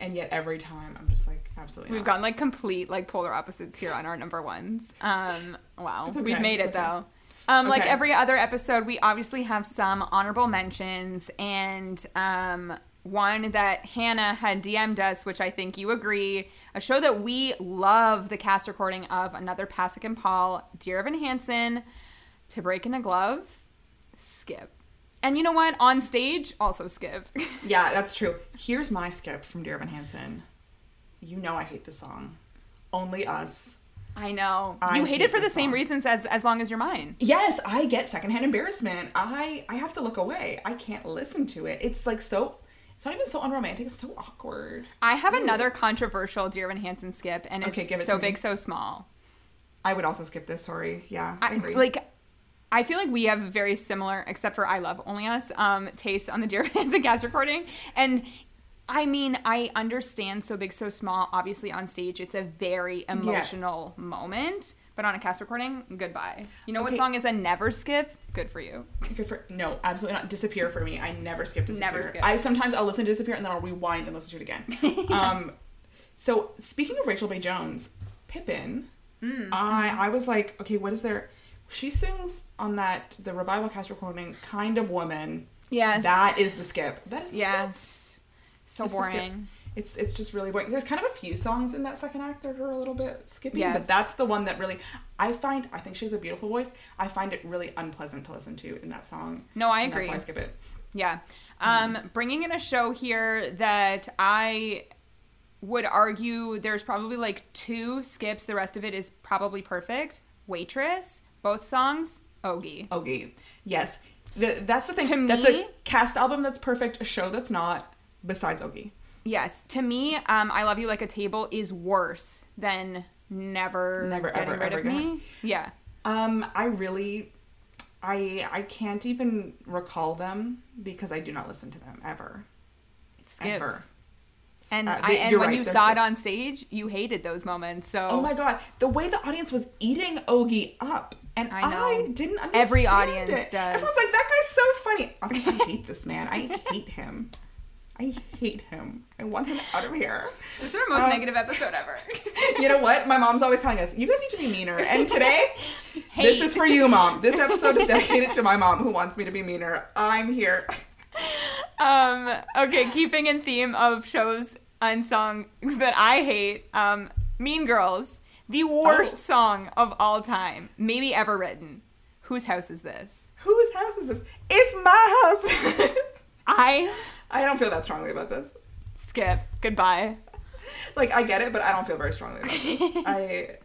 and yet every time I'm just like, absolutely. We've not. gone like complete like polar opposites here on our number ones. Um, wow, okay, we've made it's it okay. though. Um, Like every other episode, we obviously have some honorable mentions and um, one that Hannah had DM'd us, which I think you agree, a show that we love the cast recording of another Pasek and Paul, Dear Evan Hansen, To Break in a Glove, Skip. And you know what? On stage, also skip. Yeah, that's true. Here's my skip from Dear Evan Hansen. You know I hate this song. Only Us. I know. I you hate, hate it for the this same reasons as as long as you're mine. Yes, I get secondhand embarrassment. I I have to look away. I can't listen to it. It's like so. It's not even so unromantic. It's so awkward. I have another controversial Dear Evan Hansen skip, and it's Okay, it so to me. big, so small. I would also skip this. Sorry. Yeah, I, I, agree. like, I feel like we have very similar, except for I love only us, um, tastes on the Dear Hansen cast recording, and. I mean, I understand so big, so small. Obviously, on stage, it's a very emotional moment. But on a cast recording, goodbye. You know what song is a never skip? Good for you. Good for no, absolutely not. Disappear for me. I never skip disappear. Never skip. I sometimes I'll listen to disappear and then I'll rewind and listen to it again. um, so speaking of Rachel Bay Jones, Pippin, Mm, I mm-hmm. I was like, okay, what is there? She sings on that the revival cast recording, kind of woman. Yes. That is the skip. That is the skip. Yes. So It's boring. It's it's just really boring. There's kind of a few songs in that second act that are a little bit skippy, Yes. but that's the one that really I find. I think she has a beautiful voice. I find it really unpleasant to listen to in that song. No, I agree. That's why I skip it. Yeah. Um, Bringing in a show here that I would argue there's probably like two skips. The rest of it is probably perfect. Waitress, both songs, Ogie. Ogie. Yes. The, that's the thing. To that's me- a cast album that's perfect, a show that's not, besides Ogie. Yes. To me, um, I Love You Like a Table is worse than Never, Never, Getting ever, Rid ever of Me. Yeah. Um, I really I I can't even recall them because I do not listen to them ever. Skips. Ever. And, Uh, I, and when right, you saw it on stage, you hated those moments. So Oh my god, the way the audience was eating Ogie up, and I I, didn't understand Every audience it. does. Everyone's like, "That guy's so funny." I hate this man. I hate him. I hate him. I want him out of here. this is our most Um, negative episode ever. You know what? My mom's always telling us, "You guys need to be meaner." And today, this is for you, mom. This episode is dedicated to my mom, who wants me to be meaner. I'm here. Um, okay, keeping in theme of shows and songs that I hate, um, Mean Girls, the worst Oh. song of all time, maybe ever written. Whose house is this? Whose house is this? It's my house. I I don't feel that strongly about this. skip. Goodbye. Like I get it, but I don't feel very strongly about this. I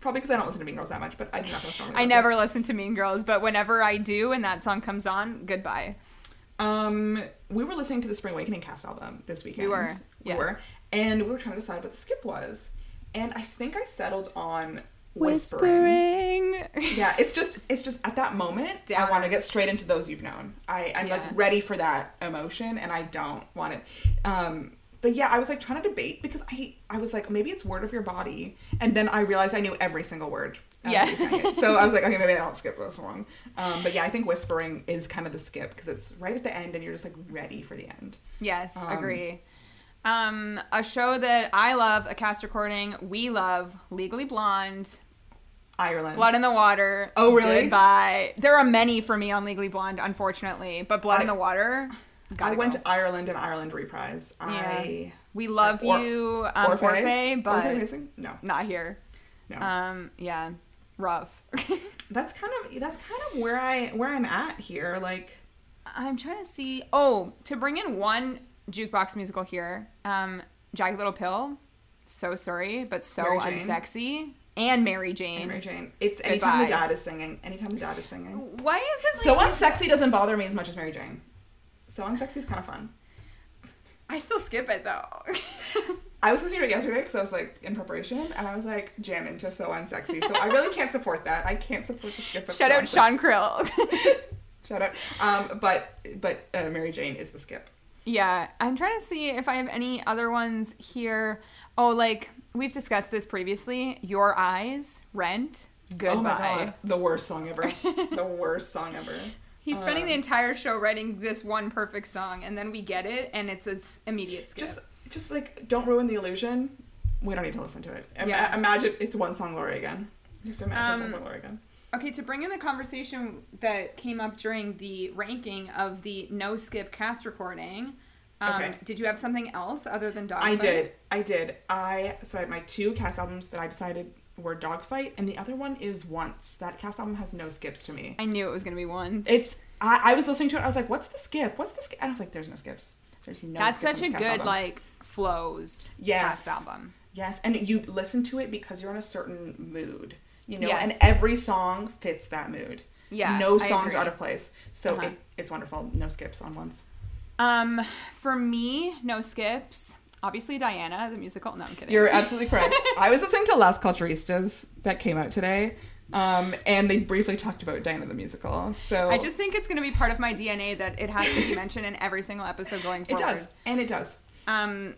probably because I don't listen to Mean Girls that much, but I do not feel strongly. I never this. listen to Mean Girls, but whenever I do and that song comes on, goodbye. Um, we were listening to the Spring Awakening cast album this weekend. We were, We yes. were, and we were trying to decide what the skip was, and I think I settled on whispering. Whispering. Yeah, it's just it's just at that moment I want to get straight into those you've known. I I'm Yeah. like ready for that emotion, and I don't want it. Um, but yeah, I was like trying to debate because I I was like maybe it's word of your body, and then I realized I knew every single word. Yeah. we sang it. So I was like, okay, maybe I don't skip this one. Um, but yeah, I think whispering is kind of the skip because it's right at the end, and you're just like ready for the end. Yes, agree. Um, a show that I love, a cast recording, we love, Legally Blonde, Ireland. Blood in the Water. Oh, really? Goodbye. There are many for me on Legally Blonde, unfortunately, but Blood in the Water. I went go. to Ireland and Ireland reprise. Yeah. I We love Or- you, um, Orphe? Orphe, but Orphe Missing? No, not here. no. Um, yeah, rough. that's kind of that's kind of where I where I'm at here. Like I'm trying to see. Oh, to bring in one jukebox musical here, um, Jagged Little Pill. So sorry, but so unsexy. And Mary Jane. Mary Jane. It's anytime the dad is singing. Anytime the dad is singing. Why is it So unsexy doesn't bother me as much as Mary Jane. So unsexy is kind of fun. I still skip it though. I was listening to it yesterday because I was like in preparation, and I was like jam into so unsexy. So I really can't support that. I can't support the skip. Of Shout So out. Sean Krill. Shout out. Um, but but uh, Mary Jane is the skip. Yeah, I'm trying to see if I have any other ones here. Oh, like we've discussed this previously. Your Eyes, Rent, Goodbye. Oh my god, the worst song ever. the worst song ever. He's spending Um, the entire show writing this one perfect song, and then we get it, and it's an immediate skip. Just just like don't ruin the illusion. We don't need to listen to it. Ima- Yeah. Imagine it's one song Glory again. Just imagine Um, one song Glory again. Okay, to bring in a conversation that came up during the ranking of the no skip cast recording, um, Okay. did you have something else other than Dogfight? I did. I did. I so I had my two cast albums that I decided were Dogfight, and the other one is Once. That cast album has no skips to me. I knew it was gonna be one. It's I, I was listening to it. I was like, "What's the skip? What's the skip?" And I was like, "There's no skips. There's no." That's such a good album." like flows Yes. cast album. Yes, and you listen to it because you're in a certain mood, you know, Yes. and every song fits that mood. Yeah, no songs are out of place, so Uh-huh. it, it's wonderful. No skips on once. Um, for me, no skips. Obviously, Diana, the musical. No, I'm kidding. You're absolutely correct. I was listening to Las Culturistas that came out today, um, and they briefly talked about Diana the musical. So I just think it's gonna be part of my DNA that it has to be mentioned in every single episode going forward. it does, and it does. Um,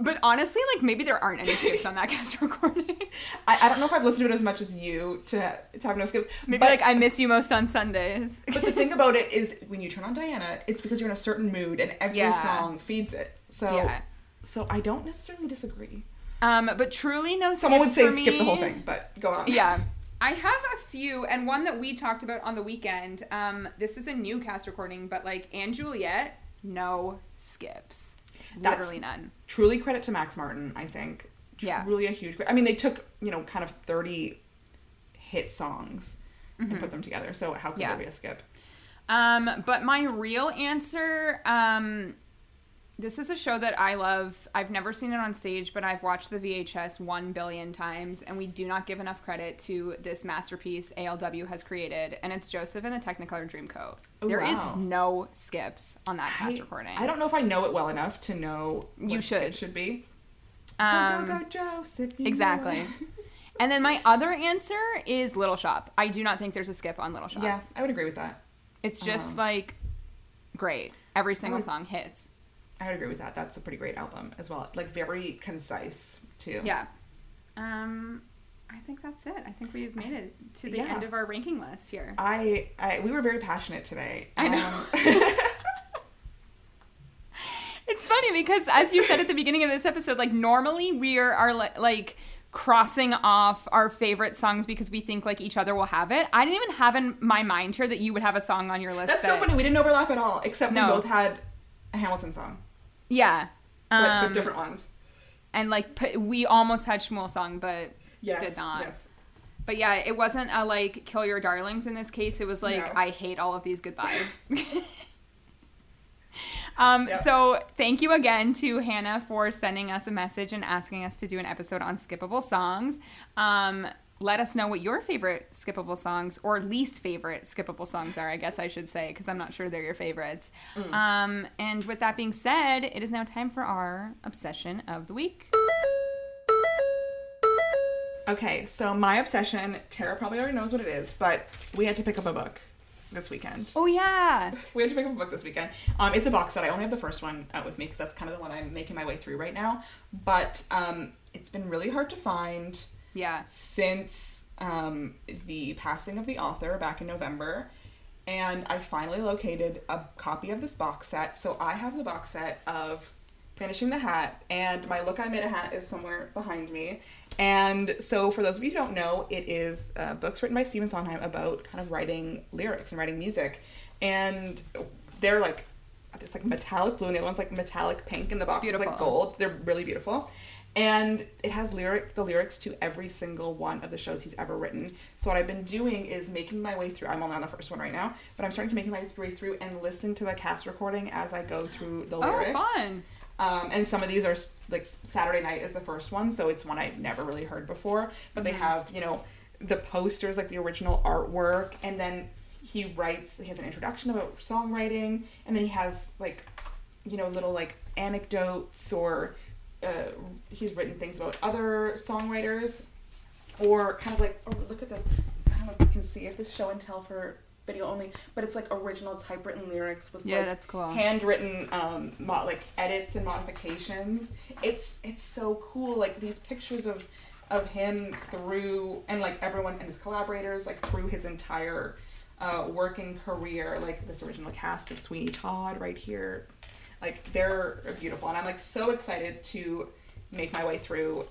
but honestly, like maybe there aren't any skips on that cast recording. I, I don't know if I've listened to it as much as you to to have no skips. Maybe but, like I miss you most on Sundays. but the thing about it is, when you turn on Diana, it's because you're in a certain mood, and every Yeah. song feeds it. So Yeah. so I don't necessarily disagree. Um, but truly no. Skips. Someone would say skip the whole thing, but go on. Yeah. I have a few, and one that we talked about on the weekend. Um, this is a new cast recording, but like & Juliet, no skips. That's- Literally none. Truly credit to Max Martin, I think. Yeah. Truly a huge. I mean, they took you know kind of thirty hit songs and put them together. So how could Mm-hmm. Yeah. there be a skip? Um, but my real answer, um, this is a show that I love. I've never seen it on stage, but I've watched the VHS one billion times, and we do not give enough credit to this masterpiece ALW has created, and it's Joseph and the Technicolor Dreamcoat. Oh, There is wow. no skips on that cast I, recording. I don't know if I know it well enough to know what You should. should be. Um, go go go Joseph. Exactly. and then my other answer is Little Shop. I do not think there's a skip on Little Shop. yeah, I would agree with that. It's just Um, like great. Every single would- song hits. I would agree with that. That's a pretty great album as well. Like very concise too. Yeah. Um, I think that's it. I think we've made it to the Yeah. end of our ranking list here. I, I we were very passionate today. I know. Um, It's funny because, as you said at the beginning of this episode, like normally we are, are like crossing off our favorite songs because we think like each other will have it. I didn't even have in my mind here that you would have a song on your list. that's so funny. We didn't overlap at all, except No. we both had a Hamilton song, Yeah. but, Um, but different ones. and like we almost had Schmuel song, but Yes, did not. Yes. But yeah, it wasn't a like kill your darlings in this case. It was like No. I hate all of these goodbye. Um, Yeah. So thank you again to Hannah for sending us a message and asking us to do an episode on skippable songs. Um, let us know what your favorite skippable songs or least favorite skippable songs are, I guess I should say, because I'm not sure they're your favorites. Mm. Um, and with that being said, it is now time for our obsession of the week. Okay, so my obsession, Tara probably already knows what it is, but we had to pick up a book this weekend. Oh, yeah. We had to pick up a book this weekend. Um, it's a box set. I only have the first one out with me because that's kind of the one I'm making my way through right now. But um, it's been really hard to find Yeah. since um, the passing of the author back in November. And I finally located a copy of this box set. So I have the box set of Finishing the Hat, and my Look I Made a Hat is somewhere behind me. And so, for those of you who don't know, it is uh, books written by Stephen Sondheim about kind of writing lyrics and writing music. And they're like, it's like metallic blue, and the other one's like metallic pink, and the box is like gold. They're really beautiful. And it has lyric the lyrics to every single one of the shows he's ever written. So what I've been doing is making my way through. I'm only on the first one right now, but I'm starting to make my way through and listen to the cast recording as I go through the lyrics. Oh, fun. Um, and some of these are like Saturday Night is the first one, so it's one I've never really heard before. But they have you know the posters, like the original artwork, and then he writes. He has an introduction about songwriting, and then he has like you know little like anecdotes or uh, he's written things about other songwriters or kind of like oh look at this. I don't know if you can see if this show and tell for video only but it's like original typewritten lyrics with Yeah, like that's cool. handwritten um mo- like edits and modifications. It's it's so cool like these pictures of of him through and like everyone and his collaborators like through his entire uh, working career like this original cast of Sweeney Todd right here like they're beautiful and I'm like so excited to make my way through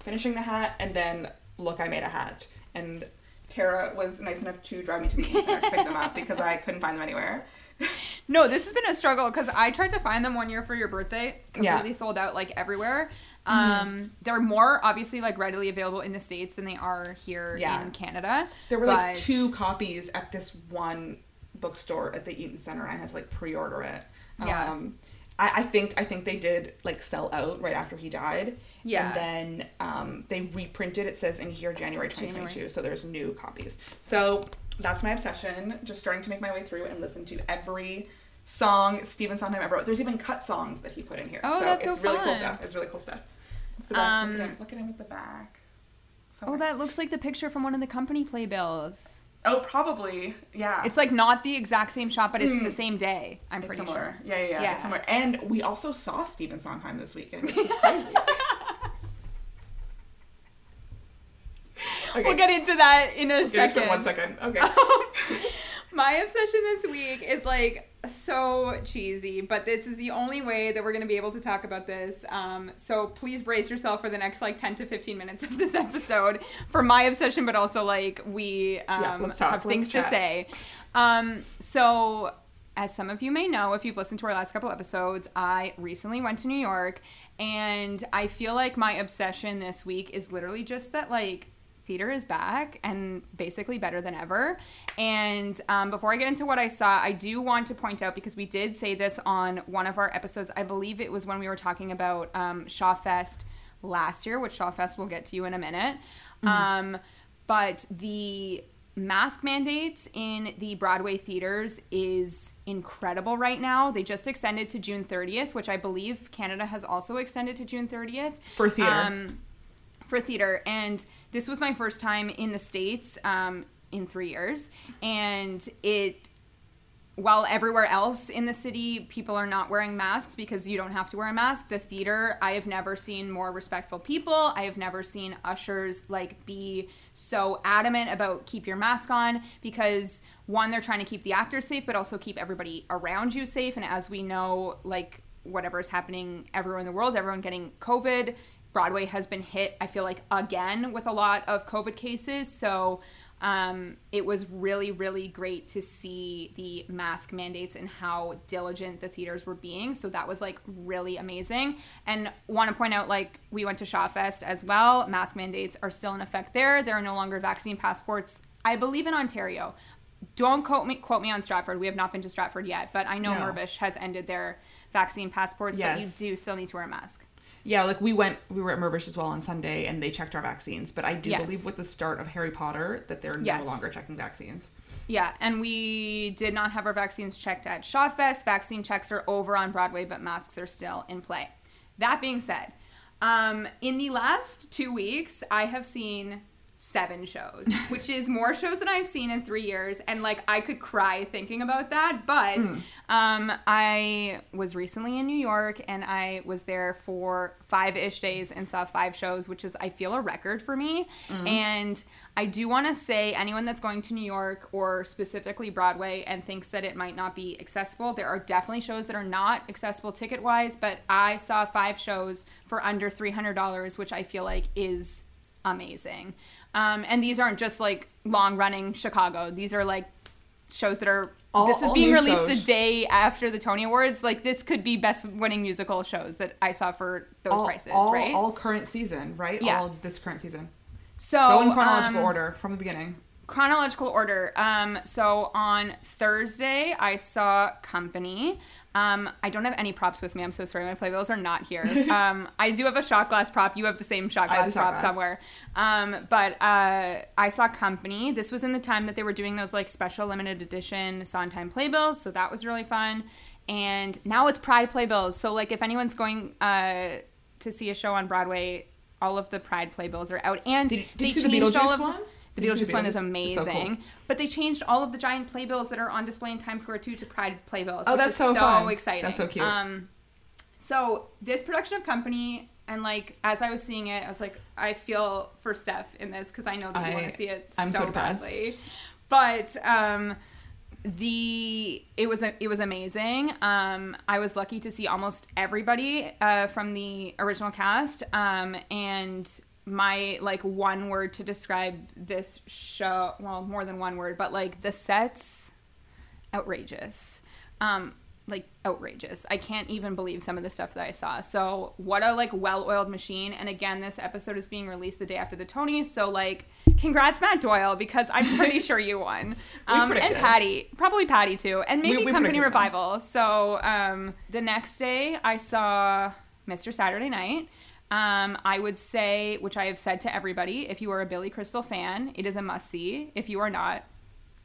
finishing the hat and then look I made a hat and Tara was nice enough to drive me to the Eaton Center to pick them up because I couldn't find them anywhere. No, this has been a struggle because I tried to find them one year for your birthday, Yeah. completely sold out like everywhere. Um, they're more obviously like readily available in the states than they are here Yeah. in Canada. There were like two copies at this one bookstore at the Eaton Center. I had to like pre-order it. Yeah. Um, I, I think I think they did like sell out right after he died. Yeah. And then um, they reprinted. It says in here January 2022. January. So there's new copies. So that's my obsession. Just starting to make my way through and listen to every song Stephen Sondheim ever wrote. There's even cut songs that he put in here. Oh, so that's so it's really cool fun. stuff. It's really cool stuff. It's the back. look, at Um, him. look at him with the back. So Oh, nice. that looks like the picture from one of the company playbills. Oh, probably. Yeah. It's like not the exact same shot, but it's the mm. same day. I'm It's pretty similar. sure. Yeah, yeah, yeah, Yeah. It's similar. And we also saw Stephen Sondheim this weekend, which is crazy. okay. We'll get into that in a it second. one second. Okay. My obsession this week is like so cheesy, but this is the only way that we're going to be able to talk about this. Um, so please brace yourself for the next like 10 to 15 minutes of this episode for my obsession, but also like we um, let's have things to say. Um, so, as some of you may know, if you've listened to our last couple episodes, I recently went to New York, and I feel like my obsession this week is literally just that like theater is back and basically better than ever. And um, before I get into what I saw, I do want to point out because we did say this on one of our episodes. I believe it was when we were talking about um, Shawfest last year, which Shawfest we'll get to you in a minute. Um, but the mask mandates in the Broadway theaters is incredible right now. They just extended to June 30th, which I believe Canada has also extended to June 30th For theater. Um, for theater, and this was my first time in the states um, in three years, and it while everywhere else in the city people are not wearing masks because you don't have to wear a mask the theater i have never seen more respectful people. I have never seen ushers like be so adamant about keep your mask on because one they're trying to keep the actors safe but also keep everybody around you safe and as we know like whatever is happening everywhere in the world everyone getting covid broadway has been hit i feel like again with a lot of covid cases so um, it was really, really great to see the mask mandates and how diligent the theaters were being. So that was like really amazing. And want to point out, like, we went to Shawfest as well. Mask mandates are still in effect there. There are no longer vaccine passports, I believe, in Ontario. don't quote me quote me on Stratford. We have not been to Stratford yet, but I know No. Mirvish has ended their vaccine passports, Yes. but you do still need to wear a mask. Yeah, like we went, we were at Mirvish as well on Sunday, and they checked our vaccines. But I do Yes. believe with the start of Harry Potter that they're Yes. no longer checking vaccines. Yeah, and we did not have our vaccines checked at Shawfest. Vaccine checks are over on Broadway, but masks are still in play. That being said, um, in the last two weeks, I have seen seven shows, which is more shows than I've seen in three years. And like, I could cry thinking about that. But um, I was recently in New York and I was there for five ish days and saw five shows, which is, I feel, a record for me. And I do want to say, anyone that's going to New York or specifically Broadway and thinks that it might not be accessible, there are definitely shows that are not accessible ticket wise, but I saw five shows for under $300, which I feel like is amazing. Um, and these aren't just like long running Chicago, these are like shows that are. All- this is being released the day after the Tony Awards. Like this could be best winning musical shows that I saw for those all, prices, all, right? all current season, right? Yeah. All this current season. so Go in chronological um, order from the beginning. Chronological order. Um, so on Thursday, I saw Company. Um, I don't have any props with me. I'm so sorry. My playbills are not here. Um, I do have a shot glass prop. You have the same shot glass prop glass. somewhere. Um, but uh, I saw Company. This was in the time that they were doing those like special limited edition Sondheim playbills. So that was really fun. And now it's Pride playbills. So like if anyone's going uh, to see a show on Broadway, all of the Pride playbills are out. And Did- did they you see the Beetlejuice of one? The Beetlejuice one is? It's so amazing. cool. But they changed all of the giant playbills that are on display in Times Square too to Pride playbills. Oh, which that's is so fun. exciting. That's so cute. Um, so this production of Company, and like as I was seeing it, I was like, I feel for Steph in this because I know that you want to see it I'm so so badly. But um, the it was a, it was amazing. Um, I was lucky to see almost everybody uh, from the original cast. Um, and my like one word to describe this show, well, more than one word, but like the sets, outrageous. Um, like outrageous. I can't even believe some of the stuff that I saw. So what a like well-oiled machine. And again, this episode is being released the day after the Tonys. So like, congrats Matt Doyle because I'm pretty sure you won. Um, and. Patti, probably Patti too, and maybe We- we Company that. Revival. So um, the next day, I saw Mr. Saturday Night. Um, I would say, which I have said to everybody, if you are a Billy Crystal fan, it is a must see. If you are not,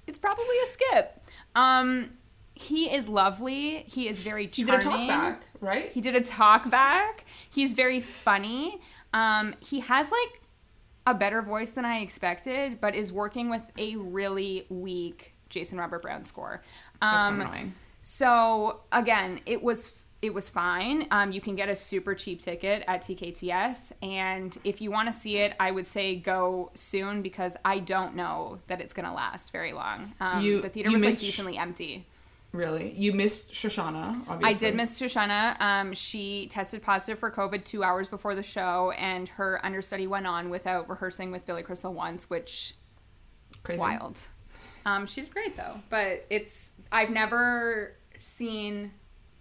it's probably a skip. Um, he is lovely. He is very He charming. did a talk back, right? He did a talk back. He's very funny. Um, he has like a better voice than I expected, but is working with a really weak Jason Robert Brown score. Um, of annoying. so again, it was it was fine. Um, you can get a super cheap ticket at TKTS, and if you want to see it, I would say go soon because I don't know that it's gonna last very long. Um, You- the theater was like decently empty. Really? You missed Shoshana, obviously. I did miss Shoshana. Um, she tested positive for COVID two hours before the show, and her understudy went on without rehearsing with Billy Crystal once, which Crazy. wild. Um, she did great though, but it's I've never seen.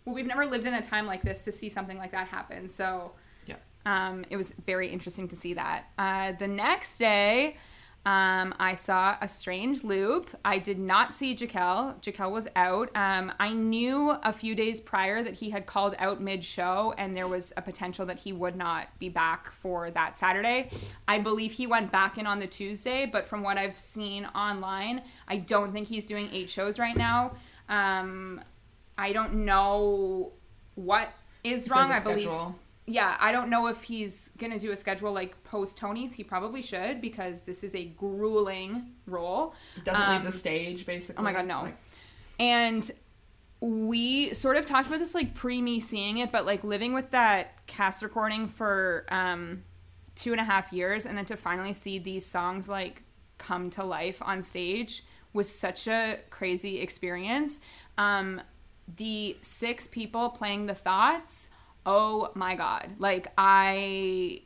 Well, we've never lived in a time like this to see something like that happen. So Yeah. um, it was very interesting to see that. Uh, the next day, um, I saw a strange loop. I did not see Jaquel. Jaquel was out. Um, I knew a few days prior that he had called out mid show and there was a potential that he would not be back for that Saturday. I believe he went back in on the Tuesday, but from what I've seen online, I don't think he's doing eight shows right now. Um, I don't know what is wrong. I believe schedule. yeah, I don't know if he's gonna do a schedule like post Tony's. He probably should because this is a grueling role. Doesn't leave Um, the stage, basically. Oh my god, no. Like, And we sort of talked about this like pre me seeing it, but like living with that cast recording for um two and a half years and then to finally see these songs like come to life on stage was such a crazy experience. Um the six people playing the thoughts, oh my god. Like I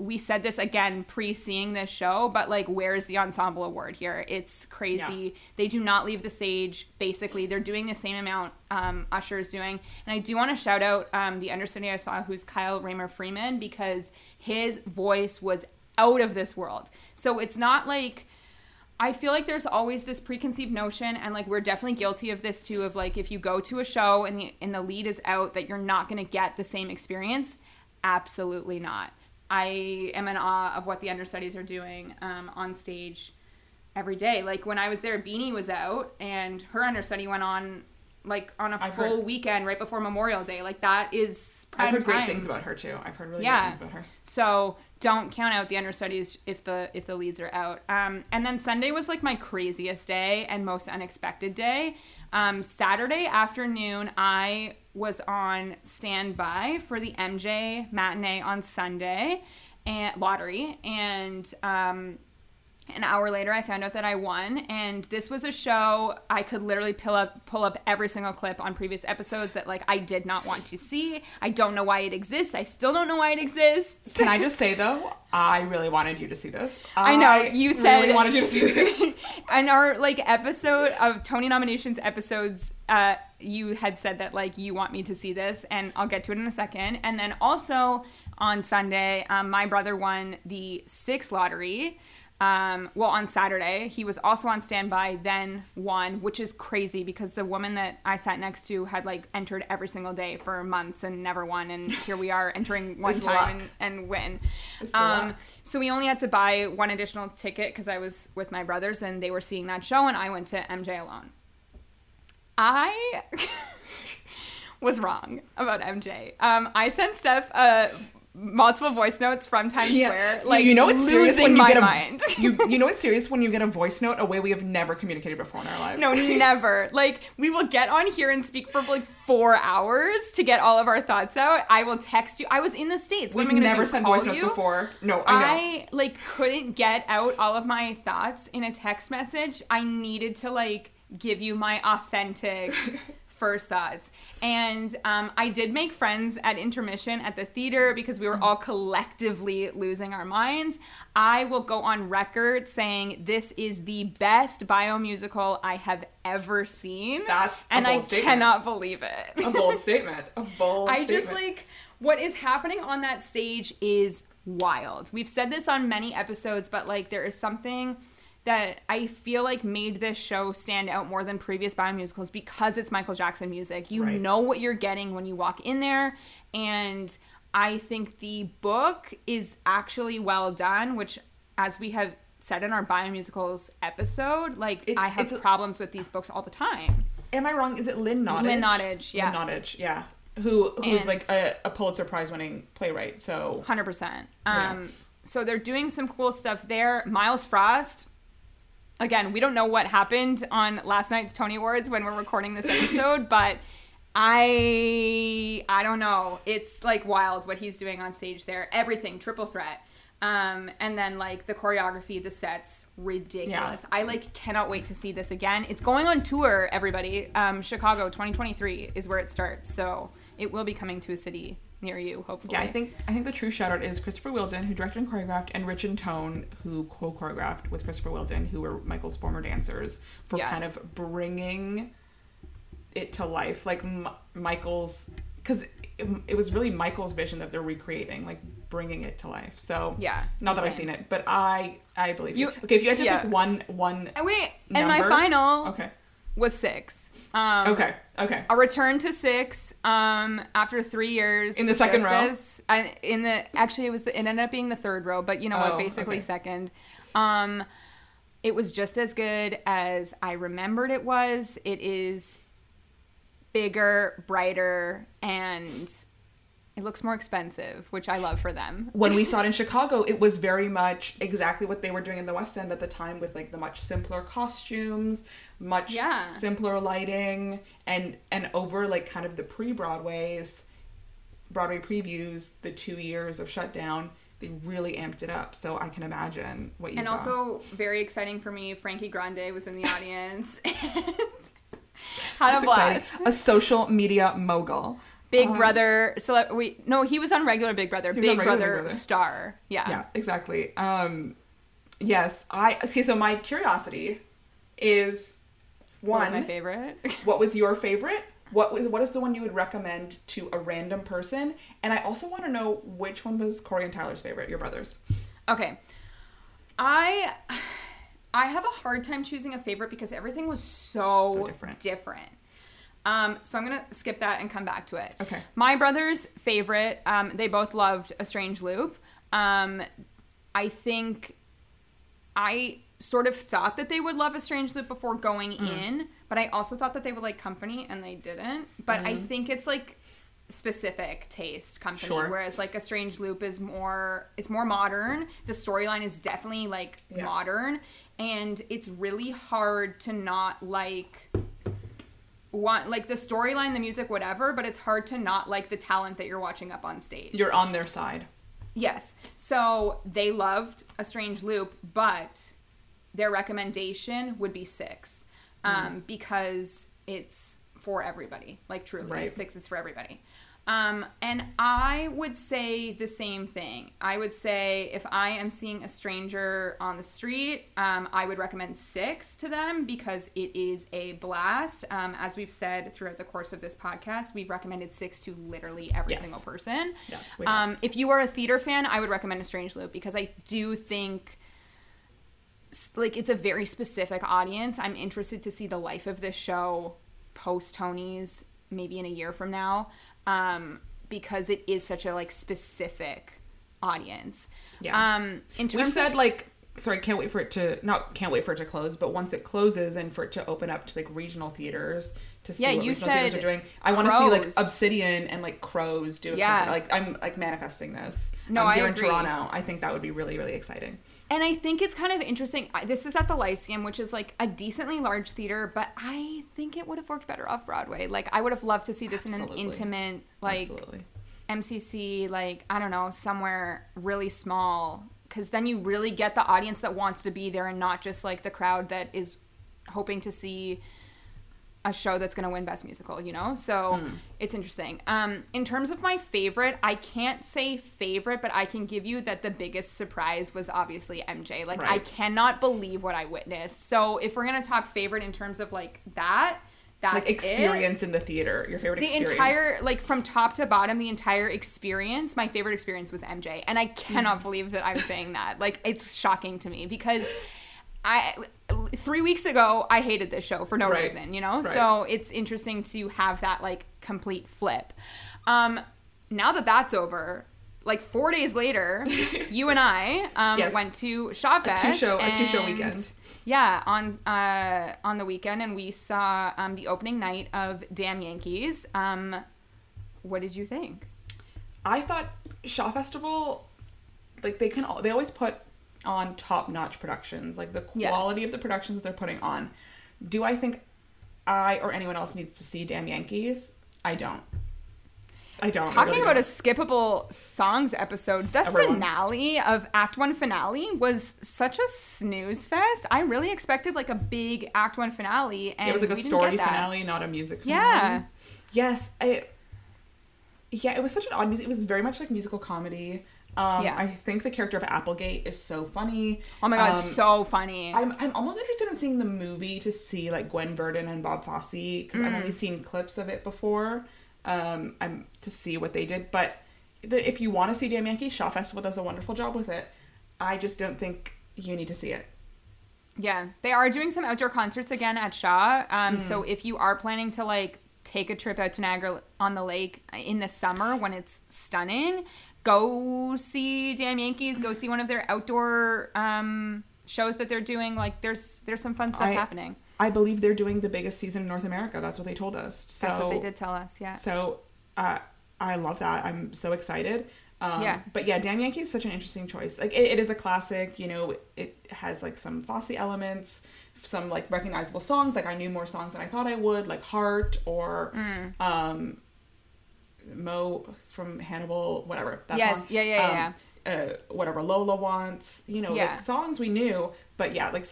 we said this again pre seeing this show, but like, where's the ensemble award here? It's crazy. They do not leave the stage. Basically, they're doing the same amount um, Usher is doing. And I do want to shout out um, the understudy I saw, who's Kyle Ramar Freeman, because his voice was out of this world. So it's not like I feel like there's always this preconceived notion, and like we're definitely guilty of this too. Of like if you go to a show and the and the lead is out, that you're not going to get the same experience. Absolutely not. I am in awe of what the understudies are doing um, on stage every day. Like when I was there, Beanie was out, and her understudy went on like on a I've full heard- weekend right before Memorial Day. Like that is prime I've heard time. great things about her too. I've heard really Yeah. great things about her. So don't count out the understudies if the if the leads are out. Um, and then Sunday was like my craziest day and most unexpected day. Um, Saturday afternoon, I was on standby for the MJ matinee on Sunday and lottery, and um, an hour later i found out that i won and this was a show i could literally pull up pull up every single clip on previous episodes that like i did not want to see i don't know why it exists i still don't know why it exists Can I just say though, I really wanted you to see this. I know, you said- really wanted you to see this. and our like episode of tony nominations episodes uh you had said that like you want me to see this and i'll get to it in a second and then also on sunday um, my brother won the six lottery um, well on saturday he was also on standby then won which is crazy because the woman that i sat next to had like entered every single day for months and never won and here we are entering one time and, and win um, so we only had to buy one additional ticket because I was with my brothers and they were seeing that show, and I went to MJ alone. I was wrong about MJ. Um, I sent Steph uh, multiple voice notes from Times Square, like you know it's serious when you my get a mind. you you know it's serious when you get a voice note a way we have never communicated before in our lives. No, never. Like we will get on here and speak for like four hours to get all of our thoughts out. I will text you. I was in the states. What we've am I never do, sent voice notes you? before. No, I know. I like couldn't get out all of my thoughts in a text message. I needed to like give you my authentic first thoughts. And um, I did make friends at intermission at the theater because we were all collectively losing our minds. I will go on record saying this is the best biomusical I have ever seen. That's a bold statement. and I statement. cannot believe it. a bold statement. A bold I statement. just like what is happening on that stage is wild. We've said this on many episodes, but like there is something that I feel like made this show stand out more than previous biomusicals because it's Michael Jackson music. You Right. know what you're getting when you walk in there and I think the book is actually well done, which as we have said in our biomusicals episode, like It's- I have problems with these books all the time. Am I wrong? Is it Lynn Nottage? Lynn Nottage, yeah. Lynn Nottage, yeah. Who who's like a, a Pulitzer Prize winning playwright? So Hundred percent. Yeah. Um, so they're doing some cool stuff there. Myles Frost. Again, we don't know what happened on last night's Tony Awards when we're recording this episode, but I I don't know. It's like wild what he's doing on stage there. Everything triple threat. Um, and then like the choreography, the sets, ridiculous. I like cannot wait to see this again. It's going on tour, everybody. Um, Chicago 2023 is where it starts, so it will be coming to a city near you, hopefully. yeah, I think I think the true shout out is Christopher Wheeldon, who directed and choreographed, and Rich and Tone, who co choreographed with Christopher Wheeldon, who were Michael's former dancers, for Yes. kind of bringing it to life. Like M- Michael's, because it, it was really Michael's vision that they're recreating, like bringing it to life. So Yeah, not that I've seen it, but I I believe you. You- Okay, if you had to yeah. pick one one. And wait, and my final Okay. Was six. Um, Okay. Okay. A return to six um, after three years. In the second row? I, in the actually, it was the, it ended up being the third row, but you know what? Oh, Basically, okay. second. Um, it was just as good as I remembered it was. It is bigger, brighter, and it looks more expensive, which I love for them. when we saw it in Chicago, it was very much exactly what they were doing in the West End at the time with like the much simpler costumes, much Yeah. simpler lighting, and and over like kind of the pre-Broadways, Broadway previews, the two years of shutdown, they really amped it up. So I can imagine what you saw. and saw. also very exciting for me frankie grande was in the audience and had a It's exciting. A social media mogul. Big Um, brother cele- wait no he was on regular big brother big regular brother, Big Brother. star yeah. yeah exactly um yes i okay so my curiosity is what one was my favorite what was your favorite what was what is the one you would recommend to a random person and i also want to know which one was corey and tyler's favorite your brothers okay i I have a hard time choosing a favorite because everything was so, So different. different. Um, so I'm gonna skip that and come back to it. Okay. My brother's favorite. Um, they both loved A Strange Loop. Um, I think I sort of thought that they would love A Strange Loop before going Mm. in, but I also thought that they would like Company, and they didn't. But I think it's like specific taste company Sure. whereas like a strange loop is more it's more modern the storyline is definitely like Yeah. modern and it's really hard to not like want like the storyline the music whatever but it's hard to not like the talent that you're watching up on stage You're on their side. Yes. So they loved A Strange Loop, but their recommendation would be six um, because it's for everybody. Like, truly, Right. six is for everybody. Um, and I would say the same thing. I would say if I am seeing a stranger on the street, um, I would recommend six to them because it is a blast. Um, as we've said throughout the course of this podcast, we've recommended six to literally every Yes. single person. Yes. Um, if you are a theater fan, I would recommend A Strange Loop because I do think like it's a very specific audience. I'm interested to see the life of this show post Tony's maybe in a year from now um, because it is such a like specific audience. Yeah. Um, in terms We've of- said like sorry, can't wait for it to not can't wait for it to close, but once it closes and for it to open up to like regional theaters to see Yeah, what you regional theaters said are doing. I want to see like Obsidian and like Crows do a Yeah. cover- like I'm like manifesting this. No, um, I here agree. in Toronto. I think that would be really really exciting. And I think it's kind of interesting. This is at the Lyceum, which is like a decently large theater, but I think it would have worked better off Broadway. Like, I would have loved to see this in an intimate, like, Absolutely. MCC, like, I don't know, somewhere really small. Because then you really get the audience that wants to be there and not just like the crowd that is hoping to see a show that's going to win best musical you know so Hmm. it's interesting um in terms of my favorite i can't say favorite but i can give you that the biggest surprise was obviously mj like i cannot believe what i witnessed so if we're going to talk favorite in terms of like that that's Like it. experience in the theater. Your favorite the experience. entire like from top to bottom the entire experience my favorite experience was mj and i cannot believe that i'm saying that like it's shocking to me because i three weeks ago i hated this show for no Right. reason you know Right. so it's interesting to have that like complete flip um now that that's over like four days later you and i um Yes. went to shawfest two-show- a two-show weekend. yeah, on uh, on the weekend, and we saw um, the opening night of Damn Yankees. Um, what did you think? I thought Shaw Festival, like they can, al- they always put on top notch productions, like the Yes. quality of the productions that they're putting on. Do I think I or anyone else needs to see Damn Yankees? I don't. I don't. I Talking really about a don't. skippable songs episode, the Everyone. finale of Act One finale was such a snooze fest. I really expected like a big Act One finale, and it was like a story finale, not a music. Yeah. Finale. Yes, I. Yeah, it was such an odd music. It was very much like musical comedy. Um, Yeah. I think the character of Applegate is so funny. Oh my god, Um, so funny. I'm, I'm almost interested in seeing the movie to see like Gwen Verdon and Bob Fosse because I've Mm. only seen clips of it before. Um, I'm to see what they did, but the, if you want to see Damn Yankee, Shaw Festival does a wonderful job with it. I just don't think you need to see it. Yeah, they are doing some outdoor concerts again at Shaw. Um, Hmm. So if you are planning to like take a trip out to Niagara on the Lake in the summer when it's stunning, go see Damn Yankees. Go see one of their outdoor um, shows that they're doing. Like there's there's some fun stuff I- happening. I believe they're doing the biggest season in North America. That's what they told us. So, That's what they did tell us. Yeah. So uh, I love that. I'm so excited. Um, Yeah. But yeah, Damn Yankee is such an interesting choice. Like it, it is a classic. You know, it has like some Fosse elements, some like recognizable songs. Like I knew more songs than I thought I would, like Heart or Mm. um, Mo from Hannibal, whatever. That Yes, song. yeah, yeah, yeah, Um, Uh, whatever Lola wants. You know, Yeah. like songs we knew, but yeah, like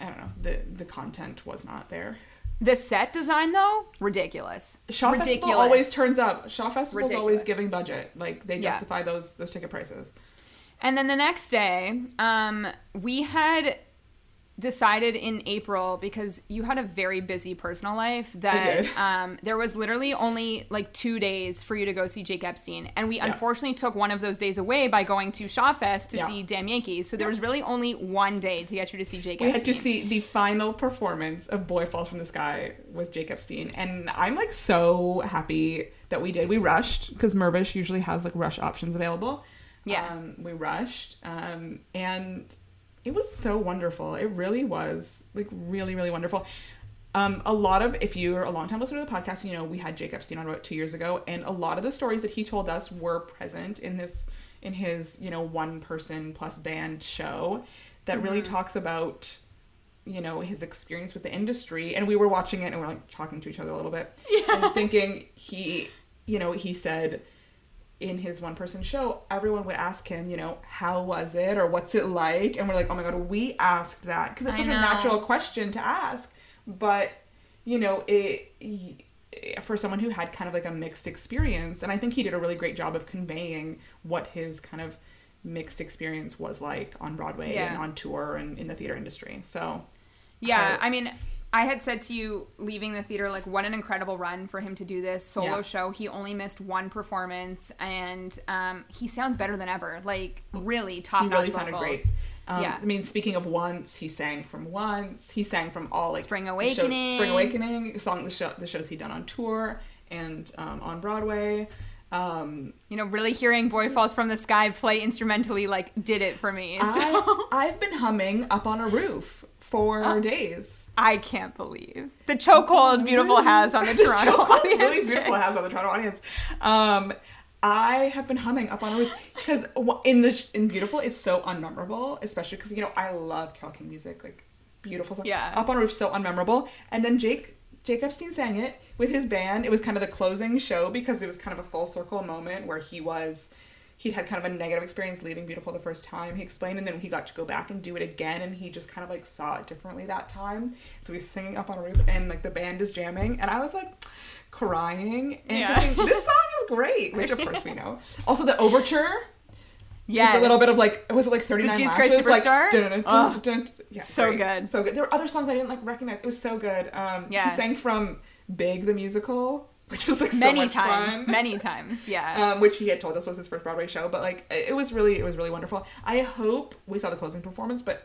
I don't know, the the content was not there. The set design though, ridiculous. Shaw ridiculous. Festival always turns up. Shaw Festival's always giving budget. Like they Yeah. justify those those ticket prices. And then the next day, um, we had decided in April because you had a very busy personal life that um, there was literally only like two days for you to go see Jake Epstein, and we unfortunately took one of those days away by going to Shawfest to Yeah. see Damn Yankees. So there was really only one day to get you to see Jake We had Epstein. to see the final performance of Boy Falls from the Sky with Jake Epstein, and I'm like so happy that we did. We rushed because Mirvish usually has like rush options available. Yeah. um, we rushed, um, and it was so wonderful. It really was like really, really wonderful. Um, a lot of, if you're a long time listener to the podcast, you know we had Jake Epstein on about two years ago, and a lot of the stories that he told us were present in this in his you know one person plus band show that really talks about you know his experience with the industry and we were watching it and we are like talking to each other a little bit and thinking he you know he said in his one person show everyone would ask him you know how was it or what's it like? And we're like oh my god we asked that. Because it's such a natural question to ask. But you know it for someone who had kind of like a mixed experience and i think he did a really great job of conveying what his kind of mixed experience was like on broadway Yeah. and on tour and in the theater industry. So Yeah, How- I mean, I had said to you leaving the theater, like, what an incredible run for him to do this solo Yeah. show. He only missed one performance, and um, he sounds better than ever. Like, really top notch. he really sounded vocals. great. Um, Yeah. I mean, speaking of once, he sang from once. He sang from all like Spring the show- Awakening. Spring Awakening, song the show the shows he'd done on tour and um, on Broadway. Um, You know, really hearing "Boy Falls from the Sky" play instrumentally, like, did it for me. So I, I've been humming up on a roof for Oh. days. I can't believe the chokehold "Beautiful" has on the Toronto Chokehold audience. really beautiful has on the Toronto audience. Um, I have been humming up on a roof because in the in beautiful it's so unmemorable, especially because you know I love Carole King music, like beautiful song. Yeah. up on a roof so unmemorable, and then Jake Jake Epstein sang it with his band. It was kind of the closing show because it was kind of a full circle moment where he was. He'd had kind of a negative experience leaving Beautiful the first time, he explained, and then he got to go back and do it again, and he just kind of like saw it differently that time. So he's singing up on a roof, and like the band is jamming, and I was like crying and Yeah. thinking, this song is great, which of course we know. Also, the overture, Yeah, a little bit of like, was it like 39 Jesus Christ lashes? Like, Superstar? dun, dun, dun, dun, dun, dun. Yeah, So great. good. So good. There were other songs I didn't like recognize. It was so good. Um, Yeah. He sang from Big the Musical, which was like so many much times, fun. many times. Yeah. um, which he had told us was his first Broadway show. But like, it was really, it was really wonderful. I hope we saw the closing performance, but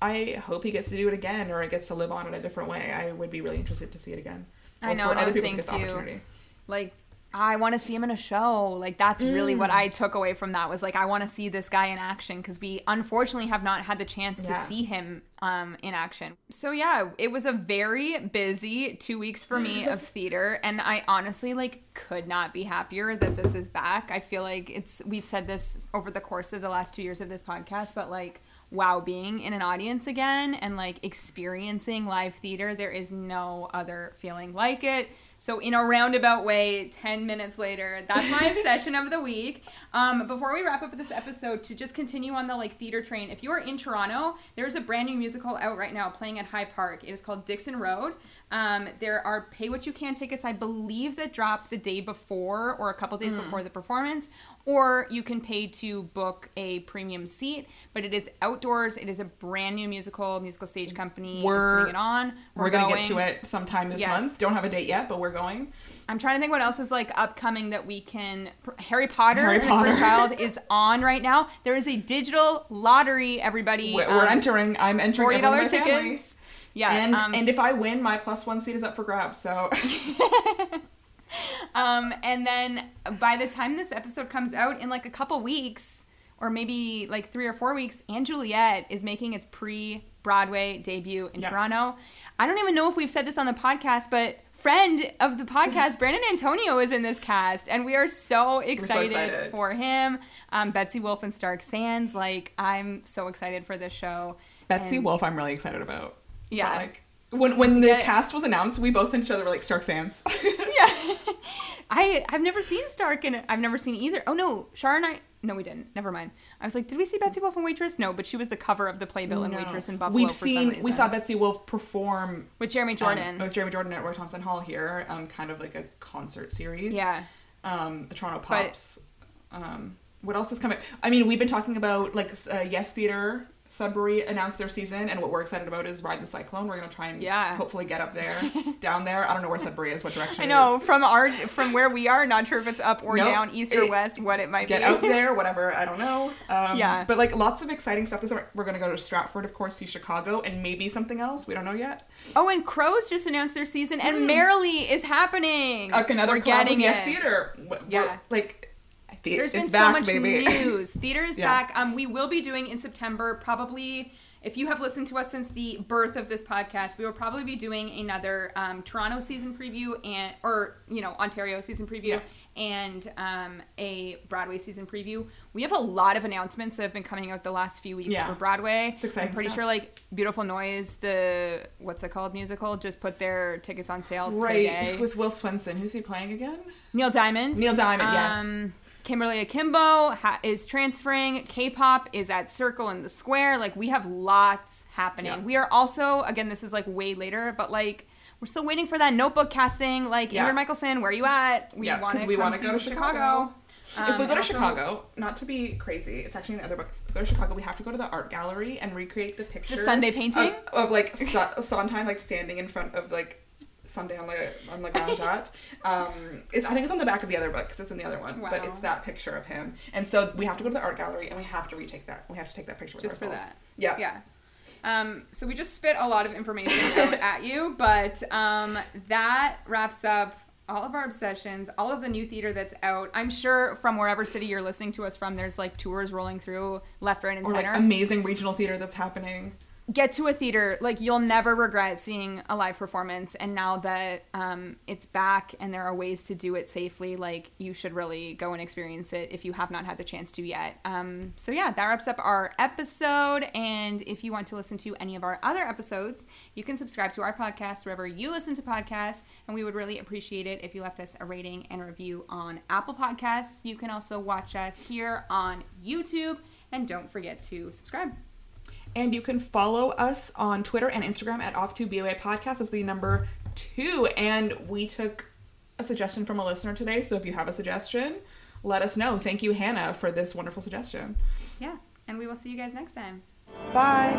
I hope he gets to do it again or it gets to live on in a different way. I would be really interested to see it again. I know, for and I was saying get the to you, opportunity. like I want to see him in a show. Like that's really Mm. what I took away from that was like I want to see this guy in action because we unfortunately have not had the chance to see him um, in action. So yeah, it was a very busy two weeks for me of theater, and I honestly like could not be happier that this is back. I feel like it's we've said this over the course of the last two years of this podcast, but like wow being in an audience again and like experiencing live theater there is no other feeling like it so in a roundabout way 10 minutes later that's my obsession of the week. Um, before we wrap up this episode to just continue on the like theater train if you are in toronto there's a brand new musical out right now playing at high park. It is called dixon road. Um, there are pay what you can tickets i believe that drop the day before or a couple days before the performance or you can pay to book a premium seat but it is outdoors it is a brand new musical musical stage company is We're- putting it on We're, gonna get to it sometime this Yes. month. Don't have a date yet, but we're going. i'm trying to think what else is like upcoming that we can harry potter Harry and the Potter. child is on right now there is a digital lottery everybody We're, we're um, entering. I'm entering. $40 everyone in my family. tickets yeah And um, and if I win, my plus one seat is up for grabs. So Um, and then by the time this episode comes out in like a couple weeks, or maybe like three or four weeks, & Juliet is making its pre Broadway debut in Yeah. Toronto. I don't even know if we've said this on the podcast, but friend of the podcast, Brandon Antonio, is in this cast, and we are so excited, excited. for him. Um, Betsy Wolfe and Stark Sands, like I'm so excited for this show. Betsy And- Wolfe, I'm really excited about. Yeah. Like when when the get cast was announced, we both sent each other like Stark Sands. yeah. I I've never seen Stark and I've never seen either. Oh no, Shar and I. No, we didn't. Never mind. I was like, did we see Betsy Wolfe and Waitress? No, but she was the cover of the Playbill and No. Waitress in Buffalo. We've seen we saw Betsy Wolfe perform with Jeremy um, Jordan. with Jeremy Jordan at Roy Thomson Hall here, um, kind of like a concert series. yeah, um, the Toronto But- Pops. Um, what else is coming? I mean, we've been talking about like uh, Yes Theater Sudbury announced their season, and what we're excited about is Ride the Cyclone. We're gonna try and Yeah. hopefully get up there, down there. I don't know where Sudbury is, what direction. I know from our from where we are, not sure if it's up or Nope. down, east or It- west, what it might get be. out there, whatever. I don't know. Um, Yeah. But like lots of exciting stuff. This summer. we're gonna go to Stratford, of course, see Chicago, and maybe something else. We don't know yet. Oh, and Crows just announced their season, and Merrily is happening. Like another We're getting with Yes. Theater. We're- Yeah. Like. The- There's been back, so much baby. news. Theater is Yeah. back. Um, we will be doing in September, probably. If you have listened to us since the birth of this podcast, we will probably be doing another um, Toronto season preview and, or you know, Ontario season preview Yeah. and um, a Broadway season preview. We have a lot of announcements that have been coming out the last few weeks Yeah. for Broadway. It's exciting I'm pretty stuff. sure like Beautiful Noise, the what's it called musical, just put their tickets on sale Right. today. With Will Swenson. Who's he playing again? Neil Diamond. Neil Diamond, yes. Um, Kimberly Akimbo ha- is transferring. K-pop is at Circle in the Square. Like we have lots happening. Yeah. We are also again, this is like way later, but like we're still waiting for that Notebook casting. Like Yeah. Ingrid Michaelson, where are you at? We Yeah, want 'cause to we go to Chicago. Um, if we go to also- Chicago, not to be crazy, it's actually in the other book. If we go to Chicago, we have to go to the art gallery and recreate the picture. The Sunday painting? of, of like Sondheim like standing in front of like Sunday on the on the Grand Jatte. um, it's I think it's on the back of the other book because it's in the other one, but it's that picture of him. And so we have to go to the art gallery and we have to retake that. We have to take that picture with just for that. Yeah. Yeah. Um, so we just spit a lot of information out at you, but um, that wraps up all of our obsessions, all of the new theater that's out. I'm sure from wherever city you're listening to us from, there's like tours rolling through left, right, and Or like center. amazing regional theater that's happening. Get to a theater, like you'll never regret seeing a live performance. And now that um, it's back and there are ways to do it safely, like you should really go and experience it if you have not had the chance to yet. Um, so yeah, that wraps up our episode. And if you want to listen to any of our other episodes, you can subscribe to our podcast wherever you listen to podcasts. And we would really appreciate it if you left us a rating and review on Apple Podcasts. You can also watch us here on YouTube. And don't forget to subscribe. And you can follow us on Twitter and Instagram at Off2BOA Podcast. That's the number two. And we took a suggestion from a listener today. So if you have a suggestion, let us know. Thank you, Hannah, for this wonderful suggestion. Yeah. And we will see you guys next time. Bye.